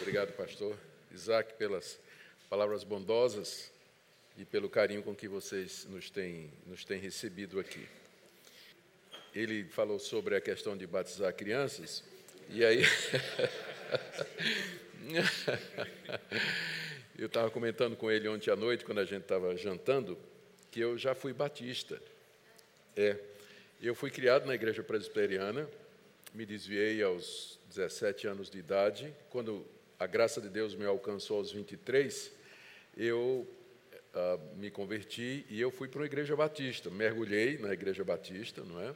Obrigado, pastor Isaac, pelas palavras bondosas e pelo carinho com que vocês nos têm, nos têm recebido aqui. Ele falou sobre a questão de batizar crianças, e aí. eu estava comentando com ele ontem à noite, quando a gente estava jantando, que eu já fui batista. É, eu fui criado na igreja presbiteriana, me desviei aos 17 anos de idade. Quando a graça de Deus me alcançou aos 23, eu uh, me converti e eu fui para uma igreja batista. Mergulhei na igreja batista, não é?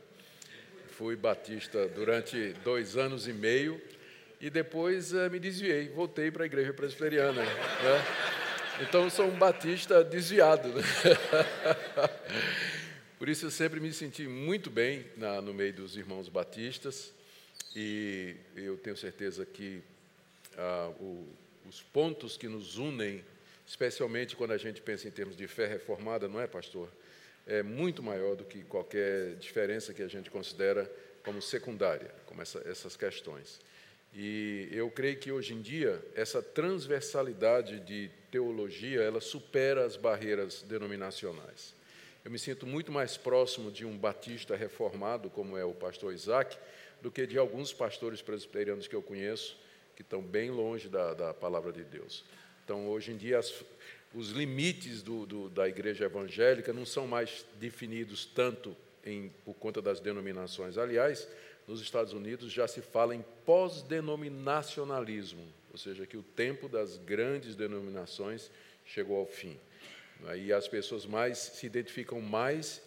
Fui batista durante dois anos e meio e depois uh, me desviei, voltei para a igreja presbiteriana. Né? Então, sou um batista desviado. Né? Por isso, eu sempre me senti muito bem na, no meio dos irmãos batistas e eu tenho certeza que ah, o, os pontos que nos unem, especialmente quando a gente pensa em termos de fé reformada, não é, pastor? É muito maior do que qualquer diferença que a gente considera como secundária, como essa, essas questões. E eu creio que hoje em dia essa transversalidade de teologia ela supera as barreiras denominacionais. Eu me sinto muito mais próximo de um batista reformado, como é o pastor Isaac, do que de alguns pastores presbiterianos que eu conheço, que estão bem longe da, da palavra de Deus. Então, hoje em dia, as, os limites do, do, da igreja evangélica não são mais definidos tanto em, por conta das denominações. Aliás, nos Estados Unidos já se fala em pós-denominacionalismo, ou seja, que o tempo das grandes denominações chegou ao fim. E as pessoas mais se identificam mais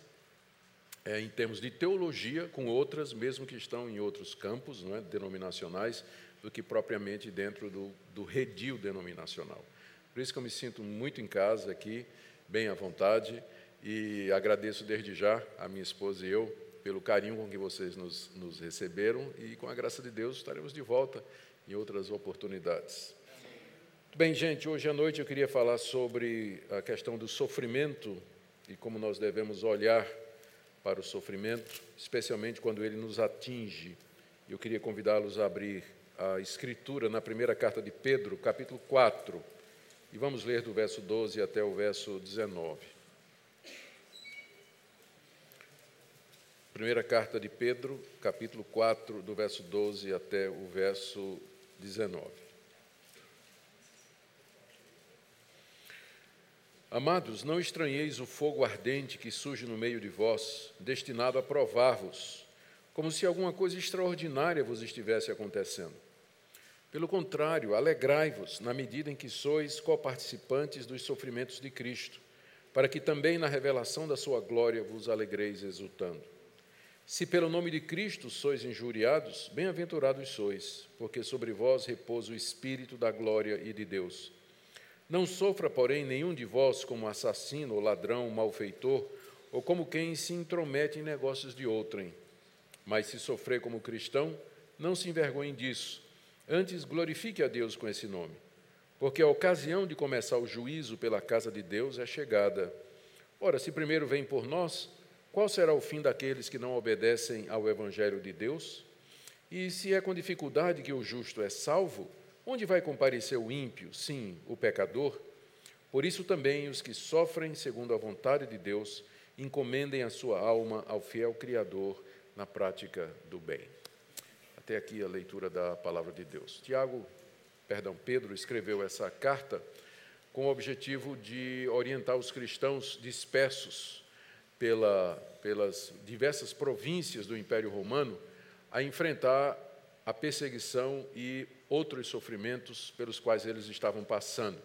é, em termos de teologia com outras, mesmo que estão em outros campos não é, denominacionais, do que propriamente dentro do, do redil denominacional. Por isso que eu me sinto muito em casa aqui, bem à vontade, e agradeço desde já a minha esposa e eu pelo carinho com que vocês nos, nos receberam, e com a graça de Deus estaremos de volta em outras oportunidades. Bem, gente, hoje à noite eu queria falar sobre a questão do sofrimento e como nós devemos olhar para o sofrimento, especialmente quando ele nos atinge. Eu queria convidá-los a abrir a Escritura na primeira carta de Pedro, capítulo 4, e vamos ler do verso 12 até o verso 19. Primeira carta de Pedro, capítulo 4, do verso 12 até o verso 19. Amados, não estranheis o fogo ardente que surge no meio de vós, destinado a provar-vos, como se alguma coisa extraordinária vos estivesse acontecendo. Pelo contrário, alegrai-vos na medida em que sois coparticipantes dos sofrimentos de Cristo, para que também na revelação da sua glória vos alegreis exultando. Se pelo nome de Cristo sois injuriados, bem-aventurados sois, porque sobre vós repousa o Espírito da glória e de Deus. Não sofra, porém, nenhum de vós como assassino, ou ladrão, malfeitor, ou como quem se intromete em negócios de outrem. Mas se sofrer como cristão, não se envergonhe disso. Antes, glorifique a Deus com esse nome. Porque a ocasião de começar o juízo pela casa de Deus é chegada. Ora, se primeiro vem por nós, qual será o fim daqueles que não obedecem ao Evangelho de Deus? E se é com dificuldade que o justo é salvo, Onde vai comparecer o ímpio? Sim, o pecador. Por isso também os que sofrem segundo a vontade de Deus encomendem a sua alma ao fiel Criador na prática do bem. Até aqui a leitura da palavra de Deus. Tiago, perdão, Pedro escreveu essa carta com o objetivo de orientar os cristãos dispersos pela, pelas diversas províncias do Império Romano a enfrentar a perseguição e outros sofrimentos pelos quais eles estavam passando.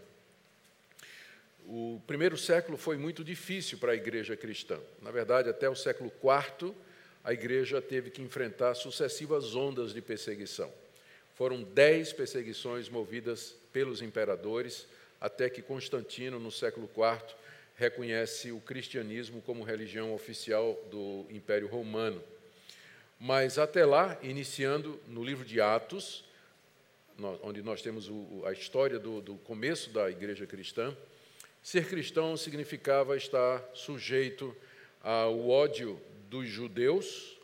O primeiro século foi muito difícil para a igreja cristã. Na verdade, até o século IV, a igreja teve que enfrentar sucessivas ondas de perseguição. Foram dez perseguições movidas pelos imperadores, até que Constantino, no século IV, reconhece o cristianismo como religião oficial do Império Romano. Mas até lá, iniciando no livro de Atos, onde nós temos a história do, do começo da igreja cristã, ser cristão significava estar sujeito ao ódio dos judeus,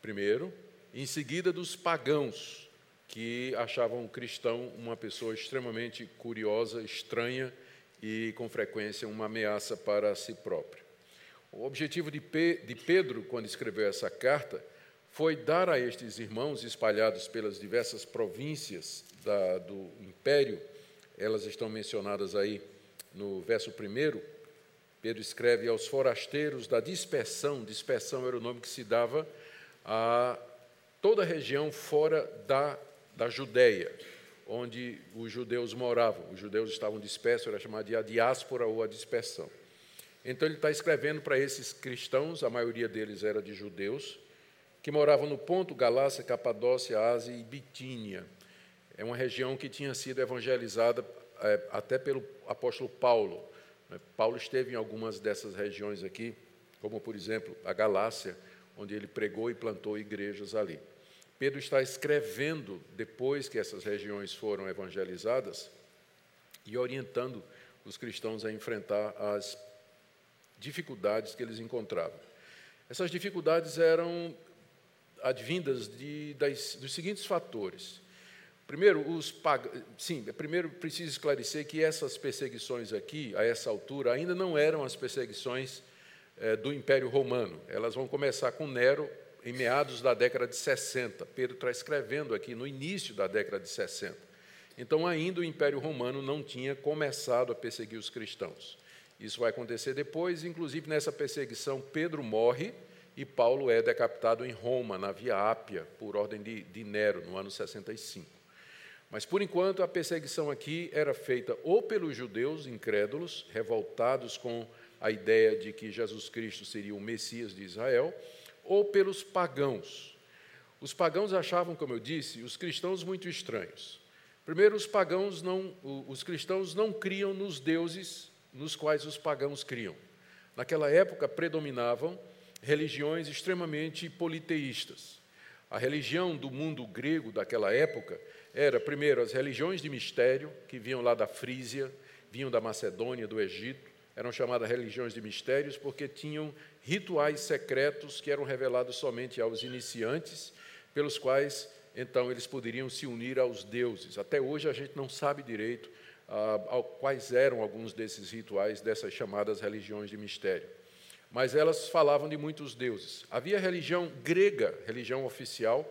primeiro, em seguida dos pagãos, que achavam o cristão uma pessoa extremamente curiosa, estranha e, com frequência, uma ameaça para si próprio. O objetivo de Pedro, quando escreveu essa carta, foi dar a estes irmãos espalhados pelas diversas províncias da, do império, elas estão mencionadas aí no verso 1. Pedro escreve aos forasteiros da dispersão, dispersão era o nome que se dava a toda a região fora da, da Judéia, onde os judeus moravam. Os judeus estavam dispersos, era chamado de a diáspora ou a dispersão. Então ele está escrevendo para esses cristãos, a maioria deles era de judeus, que moravam no Ponto, Galácia, Capadócia, Ásia e Bitínia. É uma região que tinha sido evangelizada é, até pelo apóstolo Paulo. Né? Paulo esteve em algumas dessas regiões aqui, como por exemplo a Galácia, onde ele pregou e plantou igrejas ali. Pedro está escrevendo depois que essas regiões foram evangelizadas e orientando os cristãos a enfrentar as dificuldades que eles encontravam. Essas dificuldades eram advindas de, das, dos seguintes fatores. Primeiro, os pag... sim, primeiro preciso esclarecer que essas perseguições aqui, a essa altura, ainda não eram as perseguições eh, do Império Romano. Elas vão começar com Nero em meados da década de 60. Pedro está escrevendo aqui no início da década de 60. Então, ainda o Império Romano não tinha começado a perseguir os cristãos. Isso vai acontecer depois, inclusive nessa perseguição, Pedro morre e Paulo é decapitado em Roma, na Via Ápia, por ordem de, de Nero, no ano 65. Mas, por enquanto, a perseguição aqui era feita ou pelos judeus incrédulos, revoltados com a ideia de que Jesus Cristo seria o Messias de Israel, ou pelos pagãos. Os pagãos achavam, como eu disse, os cristãos muito estranhos. Primeiro, os pagãos não, os cristãos não criam nos deuses nos quais os pagãos criam. Naquela época predominavam religiões extremamente politeístas. A religião do mundo grego daquela época era, primeiro, as religiões de mistério, que vinham lá da Frísia, vinham da Macedônia, do Egito, eram chamadas religiões de mistérios porque tinham rituais secretos que eram revelados somente aos iniciantes, pelos quais então eles poderiam se unir aos deuses. Até hoje a gente não sabe direito ah, quais eram alguns desses rituais dessas chamadas religiões de mistério. Mas elas falavam de muitos deuses. Havia religião grega, religião oficial,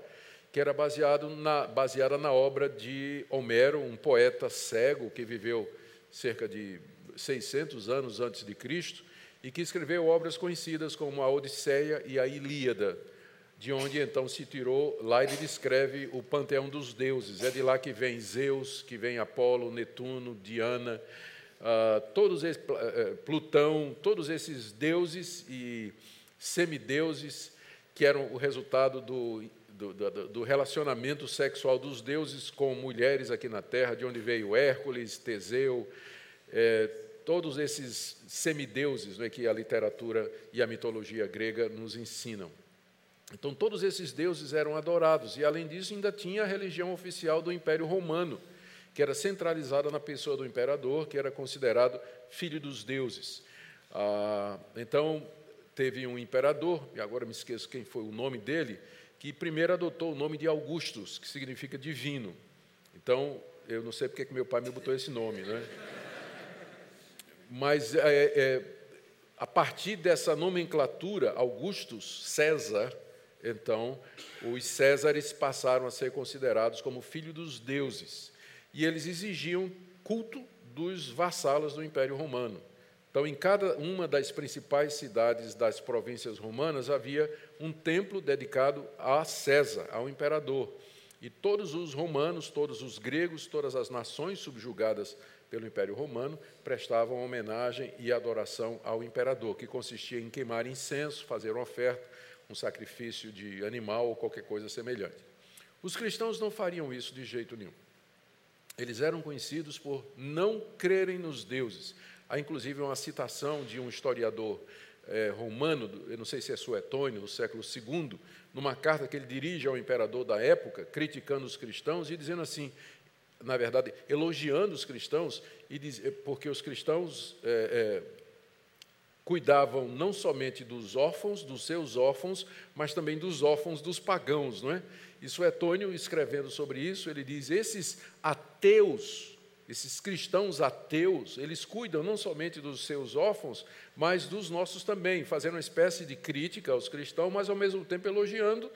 que era baseado na, baseada na obra de Homero, um poeta cego que viveu cerca de 600 anos antes de Cristo e que escreveu obras conhecidas como a Odisseia e a Ilíada, de onde então se tirou, lá ele descreve o panteão dos deuses. É de lá que vem Zeus, que vem Apolo, Netuno, Diana, uh, todos esses, uh, Plutão, todos esses deuses e semideuses que eram o resultado do, do, do, do relacionamento sexual dos deuses com mulheres aqui na Terra, de onde veio Hércules, Teseu, é, todos esses semideuses né, que a literatura e a mitologia grega nos ensinam. Então, todos esses deuses eram adorados, e além disso, ainda tinha a religião oficial do Império Romano, que era centralizada na pessoa do imperador, que era considerado filho dos deuses. Ah, então, teve um imperador, e agora me esqueço quem foi o nome dele, que primeiro adotou o nome de Augustus, que significa divino. Então, eu não sei porque que meu pai me botou esse nome, né? Mas é, é, a partir dessa nomenclatura, Augustus, César, então, os Césares passaram a ser considerados como filhos dos deuses. E eles exigiam culto dos vassalos do Império Romano. Então, em cada uma das principais cidades das províncias romanas havia um templo dedicado a César, ao imperador. E todos os romanos, todos os gregos, todas as nações subjugadas pelo Império Romano prestavam homenagem e adoração ao imperador, que consistia em queimar incenso, fazer uma oferta, um sacrifício de animal ou qualquer coisa semelhante. Os cristãos não fariam isso de jeito nenhum. Eles eram conhecidos por não crerem nos deuses. Há inclusive uma citação de um historiador é, romano, eu não sei se é Suetônio, do século II, numa carta que ele dirige ao imperador da época, criticando os cristãos e dizendo assim, na verdade, elogiando os cristãos, e diz, porque os cristãos é, é, cuidavam não somente dos órfãos, dos seus órfãos, mas também dos órfãos dos pagãos, não é? Isso é Tônio escrevendo sobre isso, ele diz: esses ateus, esses cristãos ateus, eles cuidam não somente dos seus órfãos, mas dos nossos também, fazendo uma espécie de crítica aos cristãos, mas ao mesmo tempo elogiando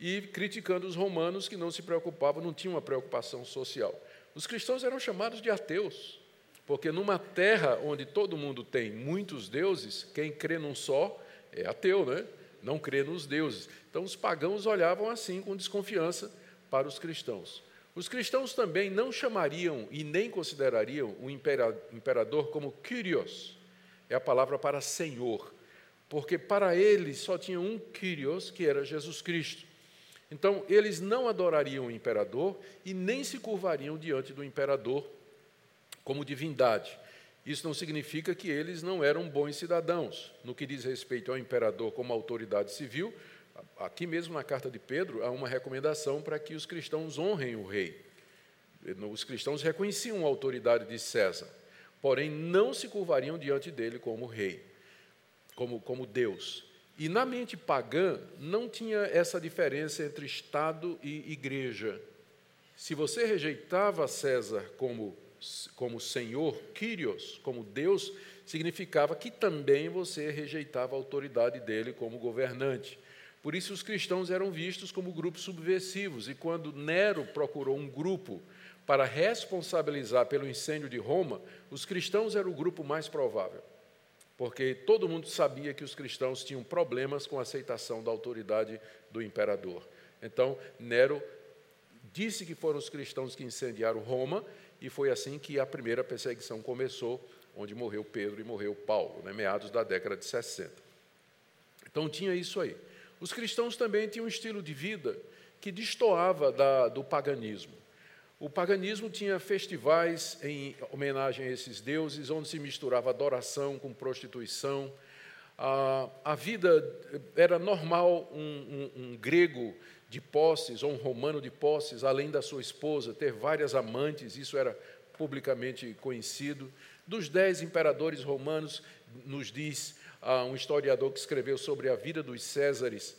e criticando os romanos que não se preocupavam, não tinham uma preocupação social. Os cristãos eram chamados de ateus, porque numa terra onde todo mundo tem muitos deuses, quem crê num só é ateu, né? não crê nos deuses. Então os pagãos olhavam assim com desconfiança para os cristãos. Os cristãos também não chamariam e nem considerariam o imperador como Kyrios, é a palavra para Senhor, porque para eles só tinha um Kyrios, que era Jesus Cristo. Então, eles não adorariam o imperador e nem se curvariam diante do imperador como divindade. Isso não significa que eles não eram bons cidadãos. No que diz respeito ao imperador como autoridade civil, aqui mesmo na carta de Pedro, há uma recomendação para que os cristãos honrem o rei. Os cristãos reconheciam a autoridade de César, porém não se curvariam diante dele como rei, como, como Deus. E na mente pagã não tinha essa diferença entre Estado e igreja. Se você rejeitava César como, como Senhor, Kyrios, como Deus, significava que também você rejeitava a autoridade dele como governante. Por isso, os cristãos eram vistos como grupos subversivos, e quando Nero procurou um grupo para responsabilizar pelo incêndio de Roma, os cristãos eram o grupo mais provável porque todo mundo sabia que os cristãos tinham problemas com a aceitação da autoridade do imperador. Então, Nero disse que foram os cristãos que incendiaram Roma, e foi assim que a primeira perseguição começou, onde morreu Pedro e morreu Paulo, né, meados da década de 60. Então, tinha isso aí. Os cristãos também tinham um estilo de vida que destoava da, do paganismo. O paganismo tinha festivais em homenagem a esses deuses, onde se misturava adoração com prostituição. A, vida era normal um, um, um grego de posses ou um romano de posses, além da sua esposa, ter várias amantes, isso era publicamente conhecido. Dos dez imperadores romanos, nos diz um historiador que escreveu sobre a vida dos Césares,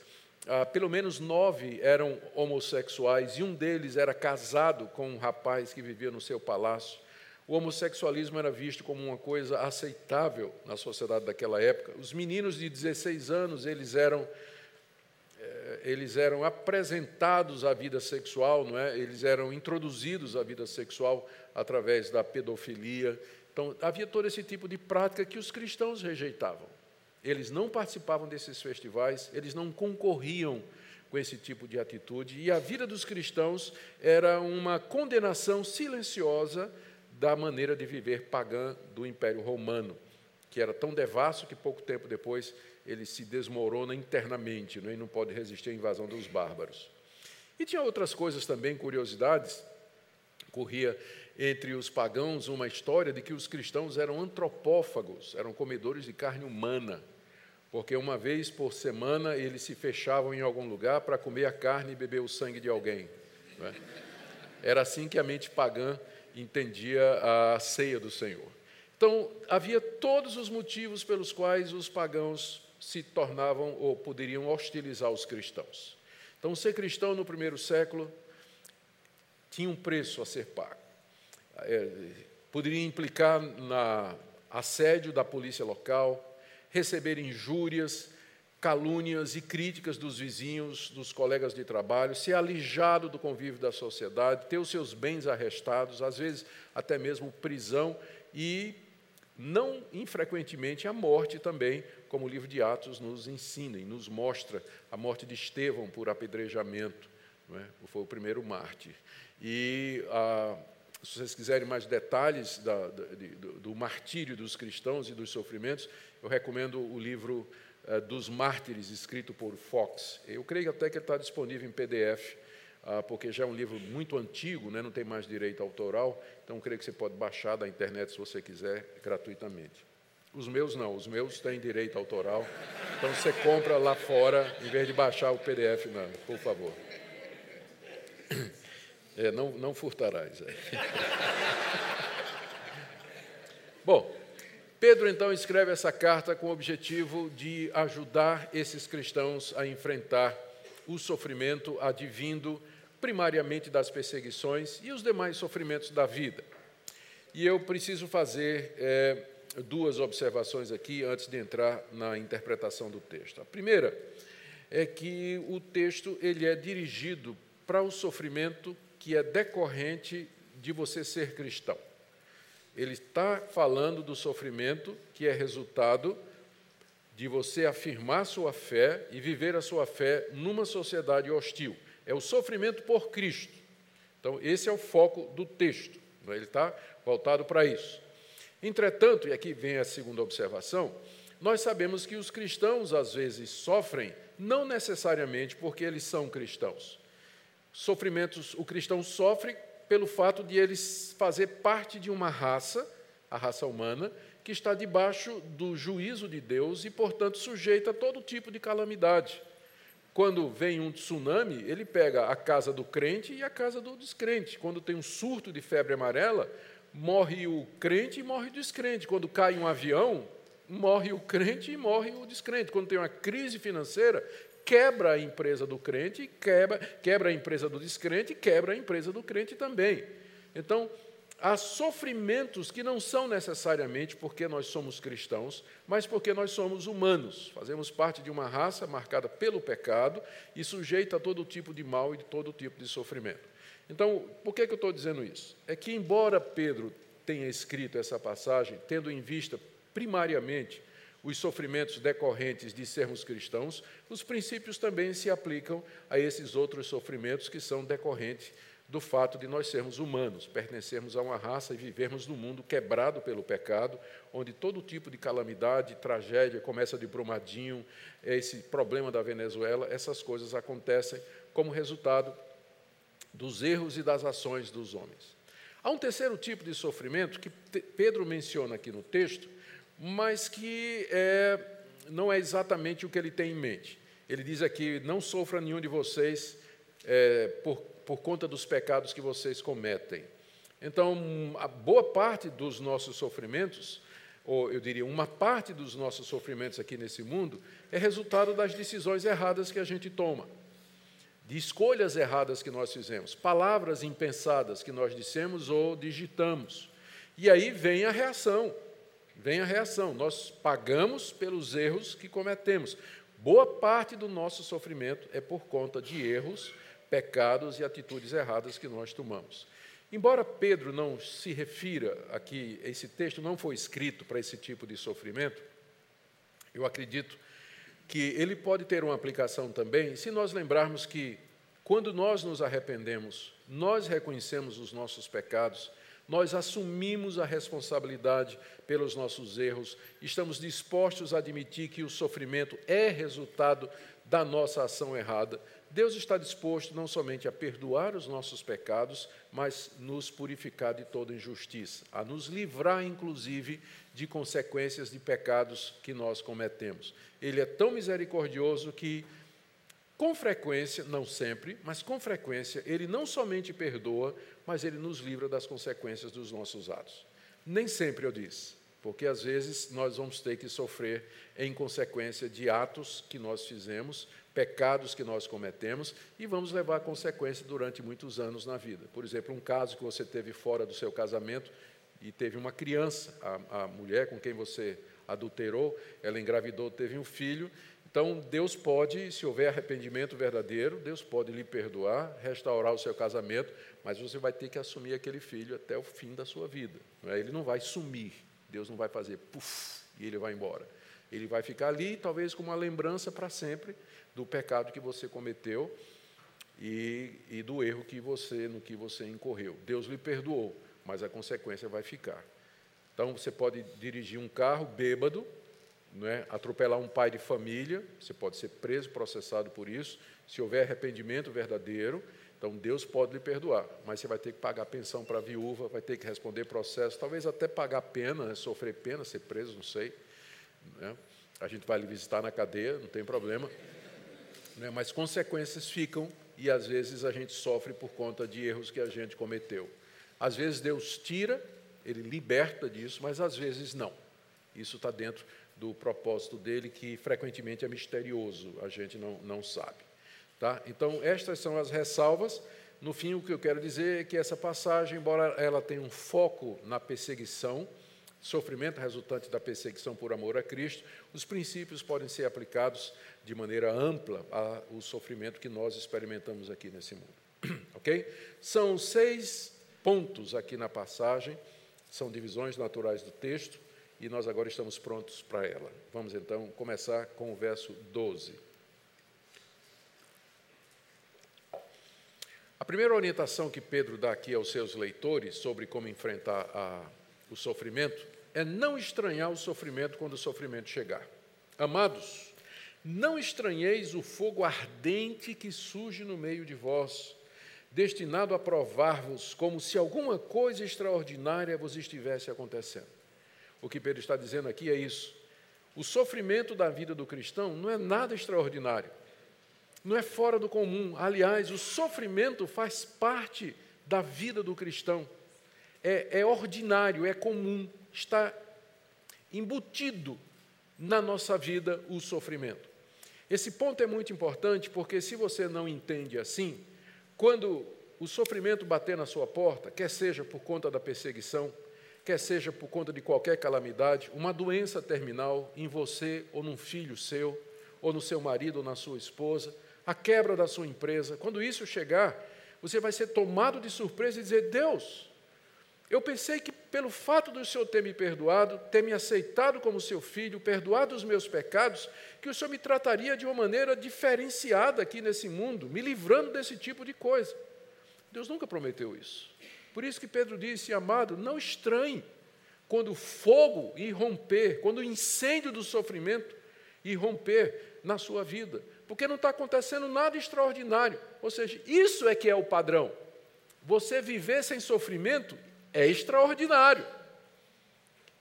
ah, pelo menos nove eram homossexuais e um deles era casado com um rapaz que vivia no seu palácio. O homossexualismo era visto como uma coisa aceitável na sociedade daquela época. Os meninos de 16 anos, eles eram eh, eles eram apresentados à vida sexual, não é? Eles eram introduzidos à vida sexual através da pedofilia. Então, havia todo esse tipo de prática que os cristãos rejeitavam. Eles não participavam desses festivais, eles não concorriam com esse tipo de atitude, e a vida dos cristãos era uma condenação silenciosa da maneira de viver pagã do Império Romano, que era tão devasso que pouco tempo depois ele se desmorona internamente né, e não pode resistir à invasão dos bárbaros. E tinha outras coisas também, curiosidades. Corria entre os pagãos uma história de que os cristãos eram antropófagos, eram comedores de carne humana, porque uma vez por semana eles se fechavam em algum lugar para comer a carne e beber o sangue de alguém. É? Era assim que a mente pagã entendia a ceia do Senhor. Então, havia todos os motivos pelos quais os pagãos se tornavam ou poderiam hostilizar os cristãos. Então, ser cristão no primeiro século tinha um preço a ser pago é, poderia implicar na assédio da polícia local, receber injúrias, calúnias e críticas dos vizinhos, dos colegas de trabalho, ser alijado do convívio da sociedade, ter os seus bens arrestados, às vezes até mesmo prisão e não infrequentemente a morte também, como o livro de Atos nos ensina e nos mostra a morte de Estevão por apedrejamento, é? foi o primeiro mártir. E a se vocês quiserem mais detalhes da, da, do, do, martírio dos cristãos e dos sofrimentos, eu recomendo o livro uh, dos Mártires, escrito por Fox. Eu creio até que ele está disponível em PDF, uh, porque já é um livro muito antigo, né, não tem mais direito autoral, então creio que você pode baixar da internet, se você quiser, gratuitamente. Os meus não, os meus têm direito autoral, então você compra lá fora, em vez de baixar o PDF, não, por favor. É, não, não furtarás. É. Bom, Pedro então escreve essa carta com o objetivo de ajudar esses cristãos a enfrentar o sofrimento advindo primariamente das perseguições e os demais sofrimentos da vida. E eu preciso fazer é, duas observações aqui antes de entrar na interpretação do texto. A primeira é que o texto ele é dirigido para o sofrimento que é decorrente de você ser cristão. Ele está falando do sofrimento que é resultado de você afirmar sua fé e viver a sua fé numa sociedade hostil. É o sofrimento por Cristo. Então, esse é o foco do texto. Né? Ele está voltado para isso. Entretanto, e aqui vem a segunda observação, nós sabemos que os cristãos às vezes sofrem não necessariamente porque eles são cristãos. Sofrimentos, o cristão sofre pelo fato de eles fazer parte de uma raça, a raça humana, que está debaixo do juízo de Deus e, portanto, sujeita a todo tipo de calamidade. Quando vem um tsunami, ele pega a casa do crente e a casa do descrente. Quando tem um surto de febre amarela, morre o crente e morre o descrente. Quando cai um avião, morre o crente e morre o descrente. Quando tem uma crise financeira, quebra a empresa do crente, quebra, quebra a empresa do descrente, quebra a empresa do crente também. Então, há sofrimentos que não são necessariamente porque nós somos cristãos, mas porque nós somos humanos. Fazemos parte de uma raça marcada pelo pecado e sujeita a todo tipo de mal e de todo tipo de sofrimento. Então, por que, que eu estou dizendo isso? É que, embora Pedro tenha escrito essa passagem, tendo em vista primariamente os sofrimentos decorrentes de sermos cristãos, os princípios também se aplicam a esses outros sofrimentos que são decorrentes do fato de nós sermos humanos, pertencermos a uma raça e vivermos num mundo quebrado pelo pecado, onde todo tipo de calamidade, tragédia, começa de Brumadinho, esse problema da Venezuela, essas coisas acontecem como resultado dos erros e das ações dos homens. Há um terceiro tipo de sofrimento que Pedro menciona aqui no texto, mas que é, não é exatamente o que ele tem em mente. Ele diz aqui: não sofra nenhum de vocês é, por por conta dos pecados que vocês cometem. Então, a boa parte dos nossos sofrimentos, ou eu diria, uma parte dos nossos sofrimentos aqui nesse mundo, é resultado das decisões erradas que a gente toma, de escolhas erradas que nós fizemos, palavras impensadas que nós dissemos ou digitamos. E aí vem a reação. Vem a reação. Nós pagamos pelos erros que cometemos. Boa parte do nosso sofrimento é por conta de erros pecados e atitudes erradas que nós tomamos. Embora Pedro não se refira aqui, esse texto não foi escrito para esse tipo de sofrimento, eu acredito que ele pode ter uma aplicação também se nós lembrarmos que, quando nós nos arrependemos, nós reconhecemos os nossos pecados, nós assumimos a responsabilidade pelos nossos erros, estamos dispostos a admitir que o sofrimento é resultado da nossa ação errada, Deus está disposto não somente a perdoar os nossos pecados, mas nos purificar de toda injustiça, a nos livrar, inclusive, de consequências de pecados que nós cometemos. Ele é tão misericordioso que, com frequência, não sempre, mas com frequência, ele não somente perdoa, mas ele nos livra das consequências dos nossos atos. Nem sempre eu disse, porque às vezes nós vamos ter que sofrer em consequência de atos que nós fizemos pecados que nós cometemos e vamos levar a consequência durante muitos anos na vida. Por exemplo, um caso que você teve fora do seu casamento e teve uma criança, a, a mulher com quem você adulterou, ela engravidou, teve um filho. Então, Deus pode, se houver arrependimento verdadeiro, Deus pode lhe perdoar, restaurar o seu casamento, mas você vai ter que assumir aquele filho até o fim da sua vida. É? Ele não vai sumir, Deus não vai fazer puf e ele vai embora. Ele vai ficar ali, talvez com uma lembrança para sempre, do pecado que você cometeu e, e do erro que você no que você incorreu. Deus lhe perdoou, mas a consequência vai ficar. Então você pode dirigir um carro bêbado, é? atropelar um pai de família, você pode ser preso, processado por isso. Se houver arrependimento verdadeiro, então Deus pode lhe perdoar, mas você vai ter que pagar pensão para a viúva, vai ter que responder processo, talvez até pagar pena, né? sofrer pena, ser preso, não sei. Né? A gente vai lhe visitar na cadeia, não tem problema né? mas consequências ficam e às vezes a gente sofre por conta de erros que a gente cometeu. Às vezes Deus tira, Ele liberta disso, mas às vezes não. Isso está dentro do propósito dele, que frequentemente é misterioso, a gente não, não sabe. Tá? Então, estas são as ressalvas no fim, o que eu quero dizer é que essa passagem, embora ela tenha um foco na perseguição, sofrimento resultante da perseguição por amor a Cristo, os princípios podem ser aplicados de maneira ampla ao sofrimento que nós experimentamos aqui nesse mundo. ok? São seis pontos aqui na passagem, são divisões naturais do texto, e nós agora estamos prontos para ela. Vamos então começar com o verso 12. A primeira orientação que Pedro dá aqui aos seus leitores sobre como enfrentar a, o sofrimento é não estranhar o sofrimento quando o sofrimento chegar. Amados, não estranheis o fogo ardente que surge no meio de vós, destinado a provar-vos como se alguma coisa extraordinária vos estivesse acontecendo. O que Pedro está dizendo aqui é isso. O sofrimento da vida do cristão não é nada extraordinário não é fora do comum. Aliás, o sofrimento faz parte da vida do cristão. É, é ordinário, é comum, está embutido na nossa vida o sofrimento. Esse ponto é muito importante porque, se você não entende assim, quando o sofrimento bater na sua porta, quer seja por conta da perseguição, quer seja por conta de qualquer calamidade, uma doença terminal em você ou num filho seu, ou no seu marido ou na sua esposa, a quebra da sua empresa, quando isso chegar, você vai ser tomado de surpresa e dizer: Deus, eu pensei que pelo fato do Senhor ter me perdoado, ter me aceitado como seu filho, perdoado os meus pecados, que o Senhor me trataria de uma maneira diferenciada aqui nesse mundo, me livrando desse tipo de coisa. Deus nunca prometeu isso. Por isso que Pedro disse, amado, não estranhe quando o fogo irromper, quando o incêndio do sofrimento irromper na sua vida, porque não está acontecendo nada extraordinário. Ou seja, isso é que é o padrão. Você viver sem sofrimento é extraordinário.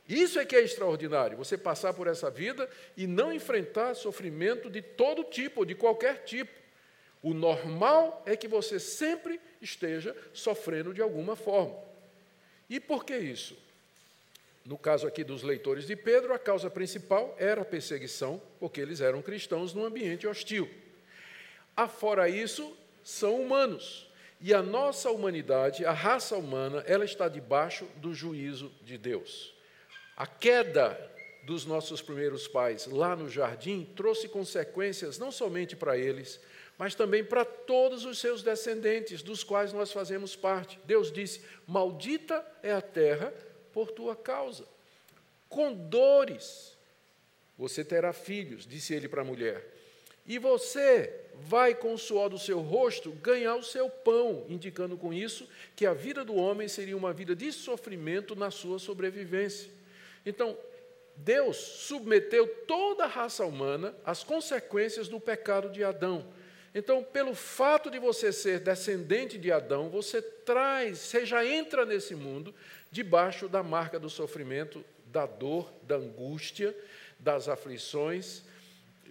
Isso é que é extraordinário, você passar por essa vida e não enfrentar sofrimento de todo tipo, de qualquer tipo. O normal é que você sempre esteja sofrendo de alguma forma. E por que isso? No caso aqui dos leitores de Pedro, a causa principal era a perseguição, porque eles eram cristãos num ambiente hostil. Afora isso, são humanos. E a nossa humanidade, a raça humana, ela está debaixo do juízo de Deus. A queda dos nossos primeiros pais lá no jardim trouxe consequências não somente para eles, mas também para todos os seus descendentes, dos quais nós fazemos parte. Deus disse: Maldita é a terra por tua causa. Com dores você terá filhos, disse ele para a mulher. E você vai com o suor do seu rosto ganhar o seu pão, indicando com isso que a vida do homem seria uma vida de sofrimento na sua sobrevivência. Então, Deus submeteu toda a raça humana às consequências do pecado de Adão. Então, pelo fato de você ser descendente de Adão, você traz, você já entra nesse mundo debaixo da marca do sofrimento, da dor, da angústia, das aflições,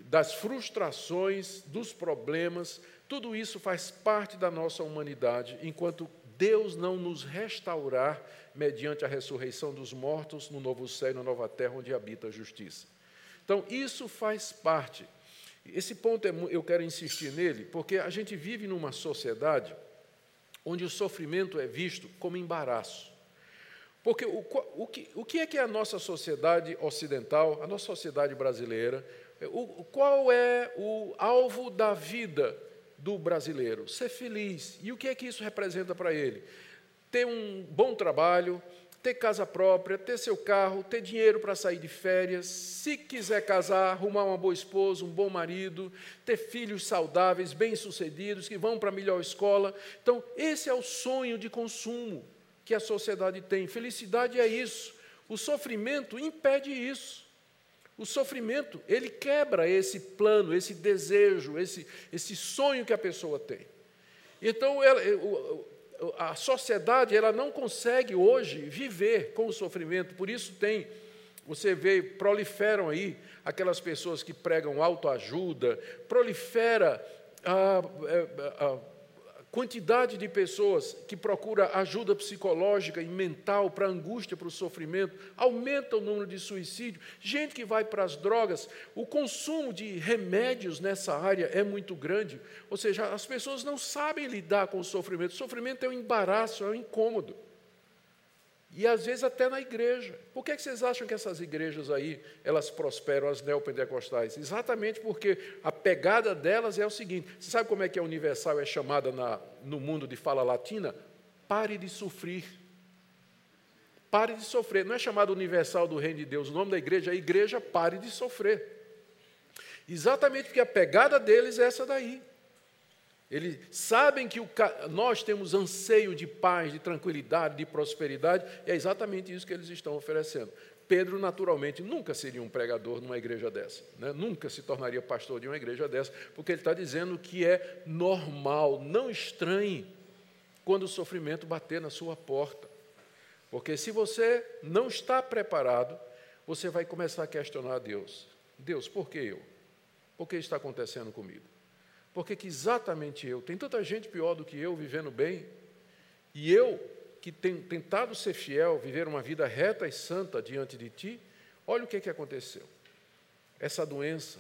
das frustrações, dos problemas. Tudo isso faz parte da nossa humanidade, enquanto Deus não nos restaurar mediante a ressurreição dos mortos no novo céu e na nova terra onde habita a justiça. Então, isso faz parte. Esse ponto é, eu quero insistir nele, porque a gente vive numa sociedade onde o sofrimento é visto como embaraço. Porque o, o, que, o que é que é a nossa sociedade ocidental, a nossa sociedade brasileira, o, qual é o alvo da vida do brasileiro? Ser feliz. E o que é que isso representa para ele? Ter um bom trabalho, ter casa própria, ter seu carro, ter dinheiro para sair de férias, se quiser casar, arrumar uma boa esposa, um bom marido, ter filhos saudáveis, bem-sucedidos, que vão para a melhor escola. Então, esse é o sonho de consumo que a sociedade tem. Felicidade é isso. O sofrimento impede isso. O sofrimento, ele quebra esse plano, esse desejo, esse, esse sonho que a pessoa tem. Então, ela, a sociedade ela não consegue hoje viver com o sofrimento, por isso tem, você vê, proliferam aí aquelas pessoas que pregam autoajuda, prolifera a, a, a quantidade de pessoas que procura ajuda psicológica e mental para angústia, para o sofrimento, aumenta o número de suicídio, gente que vai para as drogas, o consumo de remédios nessa área é muito grande, ou seja, as pessoas não sabem lidar com o sofrimento. O sofrimento é um embaraço, é um incômodo. E às vezes até na igreja. Por que, vocês acham que essas igrejas aí, elas prosperam, as neopentecostais? Exatamente porque a pegada delas é o seguinte: você sabe como é que a Universal é chamada na, no mundo de fala latina? Pare de sofrer. Pare de sofrer. Não é chamada Universal do Reino de Deus. O nome da igreja é Igreja Pare de Sofrer. Exatamente porque a pegada deles é essa daí. Eles sabem que o, nós temos anseio de paz, de tranquilidade, de prosperidade, e é exatamente isso que eles estão oferecendo. Pedro, naturalmente, nunca seria um pregador numa igreja dessa, né? nunca se tornaria pastor de uma igreja dessa, porque ele está dizendo que é normal, não estranhe quando o sofrimento bater na sua porta. Porque se você não está preparado, você vai começar a questionar a Deus: Deus, por que eu? Por que está acontecendo comigo? Por que, que exatamente eu? Tem tanta gente pior do que eu vivendo bem. E eu, que tenho tentado ser fiel, viver uma vida reta e santa diante de ti, olha o que, que aconteceu. Essa doença,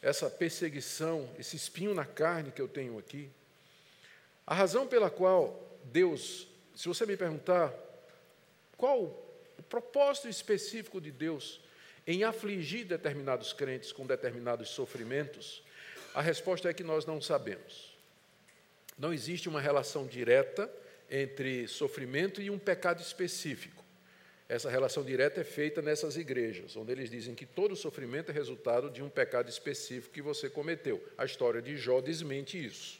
essa perseguição, esse espinho na carne que eu tenho aqui. A razão pela qual Deus, se você me perguntar qual o propósito específico de Deus em afligir determinados crentes com determinados sofrimentos, a resposta é que nós não sabemos. Não existe uma relação direta entre sofrimento e um pecado específico. Essa relação direta é feita nessas igrejas, onde eles dizem que todo sofrimento é resultado de um pecado específico que você cometeu. A história de Jó desmente isso.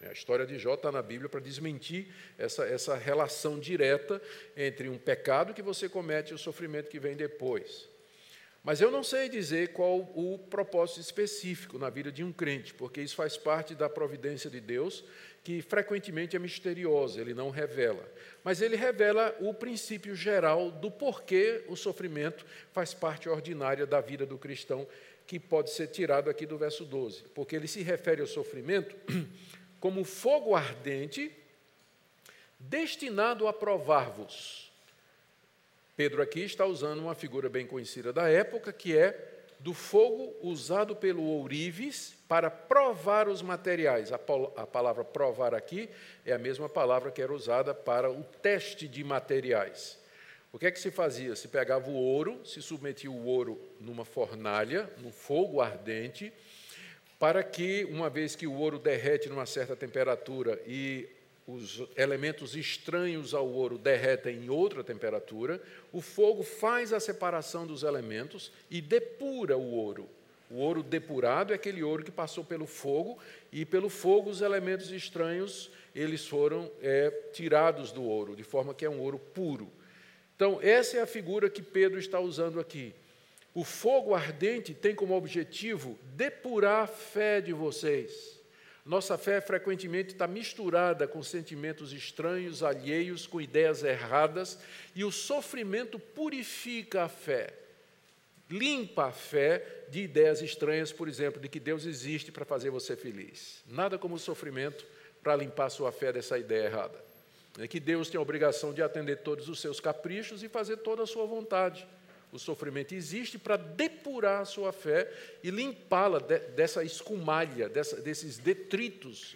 A história de Jó está na Bíblia para desmentir essa, essa relação direta entre um pecado que você comete e o sofrimento que vem depois. Mas eu não sei dizer qual o propósito específico na vida de um crente, porque isso faz parte da providência de Deus, que frequentemente é misteriosa, ele não revela. Mas ele revela o princípio geral do porquê o sofrimento faz parte ordinária da vida do cristão, que pode ser tirado aqui do verso 12, porque ele se refere ao sofrimento como fogo ardente destinado a provar-vos Pedro aqui está usando uma figura bem conhecida da época, que é do fogo usado pelo ourives para provar os materiais. A, palavra provar aqui é a mesma palavra que era usada para o teste de materiais. O que é que se fazia? Se pegava o ouro, se submetia o ouro numa fornalha, no fogo ardente, para que, uma vez que o ouro derrete numa certa temperatura e os elementos estranhos ao ouro derretem em outra temperatura, o fogo faz a separação dos elementos e depura o ouro. O ouro depurado é aquele ouro que passou pelo fogo, e pelo fogo os elementos estranhos eles foram é, tirados do ouro, de forma que é um ouro puro. Então, essa é a figura que Pedro está usando aqui. O fogo ardente tem como objetivo depurar a fé de vocês nossa fé frequentemente está misturada com sentimentos estranhos, alheios, com ideias erradas, e o sofrimento purifica a fé, limpa a fé de ideias estranhas, por exemplo, de que Deus existe para fazer você feliz. Nada como o sofrimento para limpar sua fé dessa ideia errada. É que Deus tem a obrigação de atender todos os seus caprichos e fazer toda a sua vontade. O sofrimento existe para depurar a sua fé e limpá-la de, dessa escumalha, dessa, desses detritos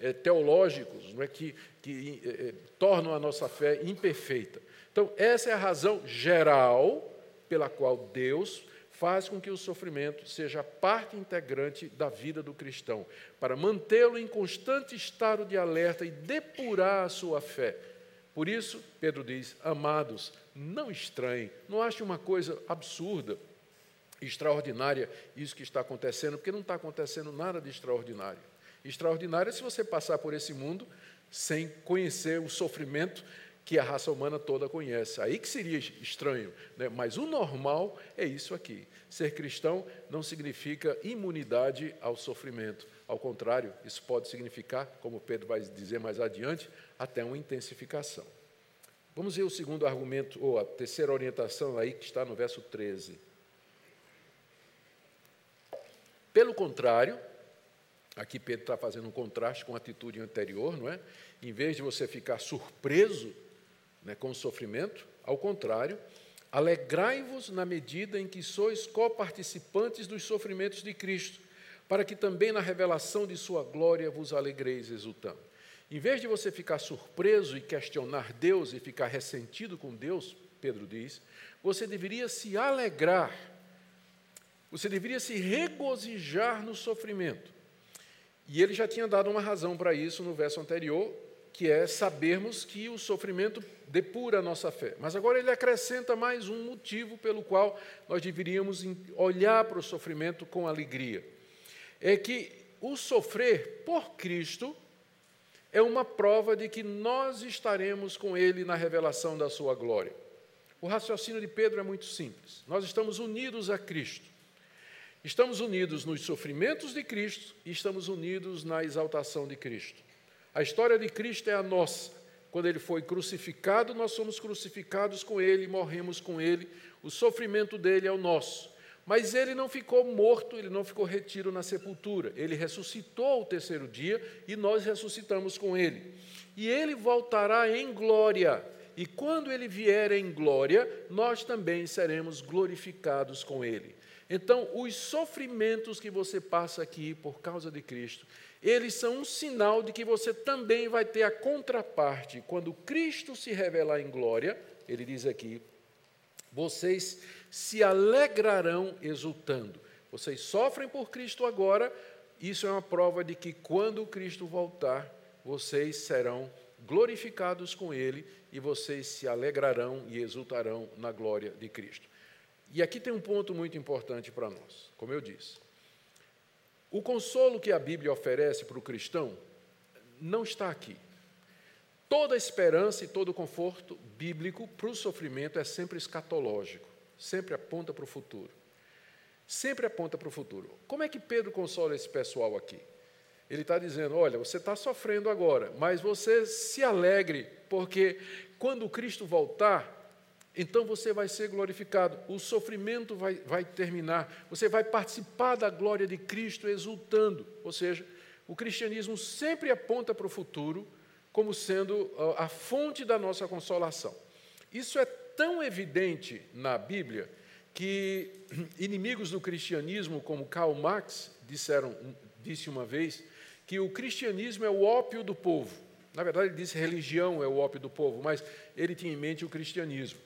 é, teológicos não é, que, que é, tornam a nossa fé imperfeita. Então, essa é a razão geral pela qual Deus faz com que o sofrimento seja parte integrante da vida do cristão, para mantê-lo em constante estado de alerta e depurar a sua fé. Por isso, Pedro diz: Amados, não estranhe, não ache uma coisa absurda, extraordinária isso que está acontecendo, porque não está acontecendo nada de extraordinário. Extraordinário é se você passar por esse mundo sem conhecer o sofrimento que a raça humana toda conhece. Aí que seria estranho, né? mas o normal é isso aqui. Ser cristão não significa imunidade ao sofrimento. Ao contrário, isso pode significar, como Pedro vai dizer mais adiante, até uma intensificação. Vamos ver o segundo argumento, ou a terceira orientação aí, que está no verso 13. Pelo contrário, Aqui Pedro está fazendo um contraste com a atitude anterior, não é? Em vez de você ficar surpreso né, com o sofrimento, ao contrário, alegrai-vos na medida em que sois coparticipantes dos sofrimentos de Cristo, para que também na revelação de sua glória vos alegreis exultando. Em vez de você ficar surpreso e questionar Deus e ficar ressentido com Deus, Pedro diz, você deveria se alegrar, você deveria se regozijar no sofrimento. E ele já tinha dado uma razão para isso no verso anterior, que é sabermos que o sofrimento depura a nossa fé. Mas agora ele acrescenta mais um motivo pelo qual nós deveríamos olhar para o sofrimento com alegria. É que o sofrer por Cristo é uma prova de que nós estaremos com Ele na revelação da Sua glória. O raciocínio de Pedro é muito simples. Nós estamos unidos a Cristo. Estamos unidos nos sofrimentos de Cristo e estamos unidos na exaltação de Cristo. A história de Cristo é a nossa. Quando ele foi crucificado, nós somos crucificados com ele, morremos com ele. O sofrimento dele é o nosso. Mas ele não ficou morto, ele não ficou retido na sepultura. Ele ressuscitou ao terceiro dia e nós ressuscitamos com ele. E ele voltará em glória. E quando ele vier em glória, nós também seremos glorificados com ele. Então, os sofrimentos que você passa aqui por causa de Cristo, eles são um sinal de que você também vai ter a contraparte. Quando Cristo se revelar em glória, ele diz aqui, vocês se alegrarão exultando. Vocês sofrem por Cristo agora, isso é uma prova de que quando Cristo voltar, vocês serão glorificados com Ele e vocês se alegrarão e exultarão na glória de Cristo. E aqui tem um ponto muito importante para nós, como eu disse. O consolo que a Bíblia oferece para o cristão não está aqui. Toda esperança e todo conforto bíblico para o sofrimento é sempre escatológico sempre aponta para o futuro. Sempre aponta para o futuro. Como é que Pedro consola esse pessoal aqui? Ele está dizendo: olha, você está sofrendo agora, mas você se alegre, porque quando Cristo voltar, então você vai ser glorificado, o sofrimento vai, vai terminar, você vai participar da glória de Cristo exultando. Ou seja, o cristianismo sempre aponta para o futuro como sendo a fonte da nossa consolação. Isso é tão evidente na Bíblia que inimigos do cristianismo, como Karl Marx, disseram, disse uma vez que o cristianismo é o ópio do povo. Na verdade, ele disse religião é o ópio do povo, mas ele tinha em mente o cristianismo.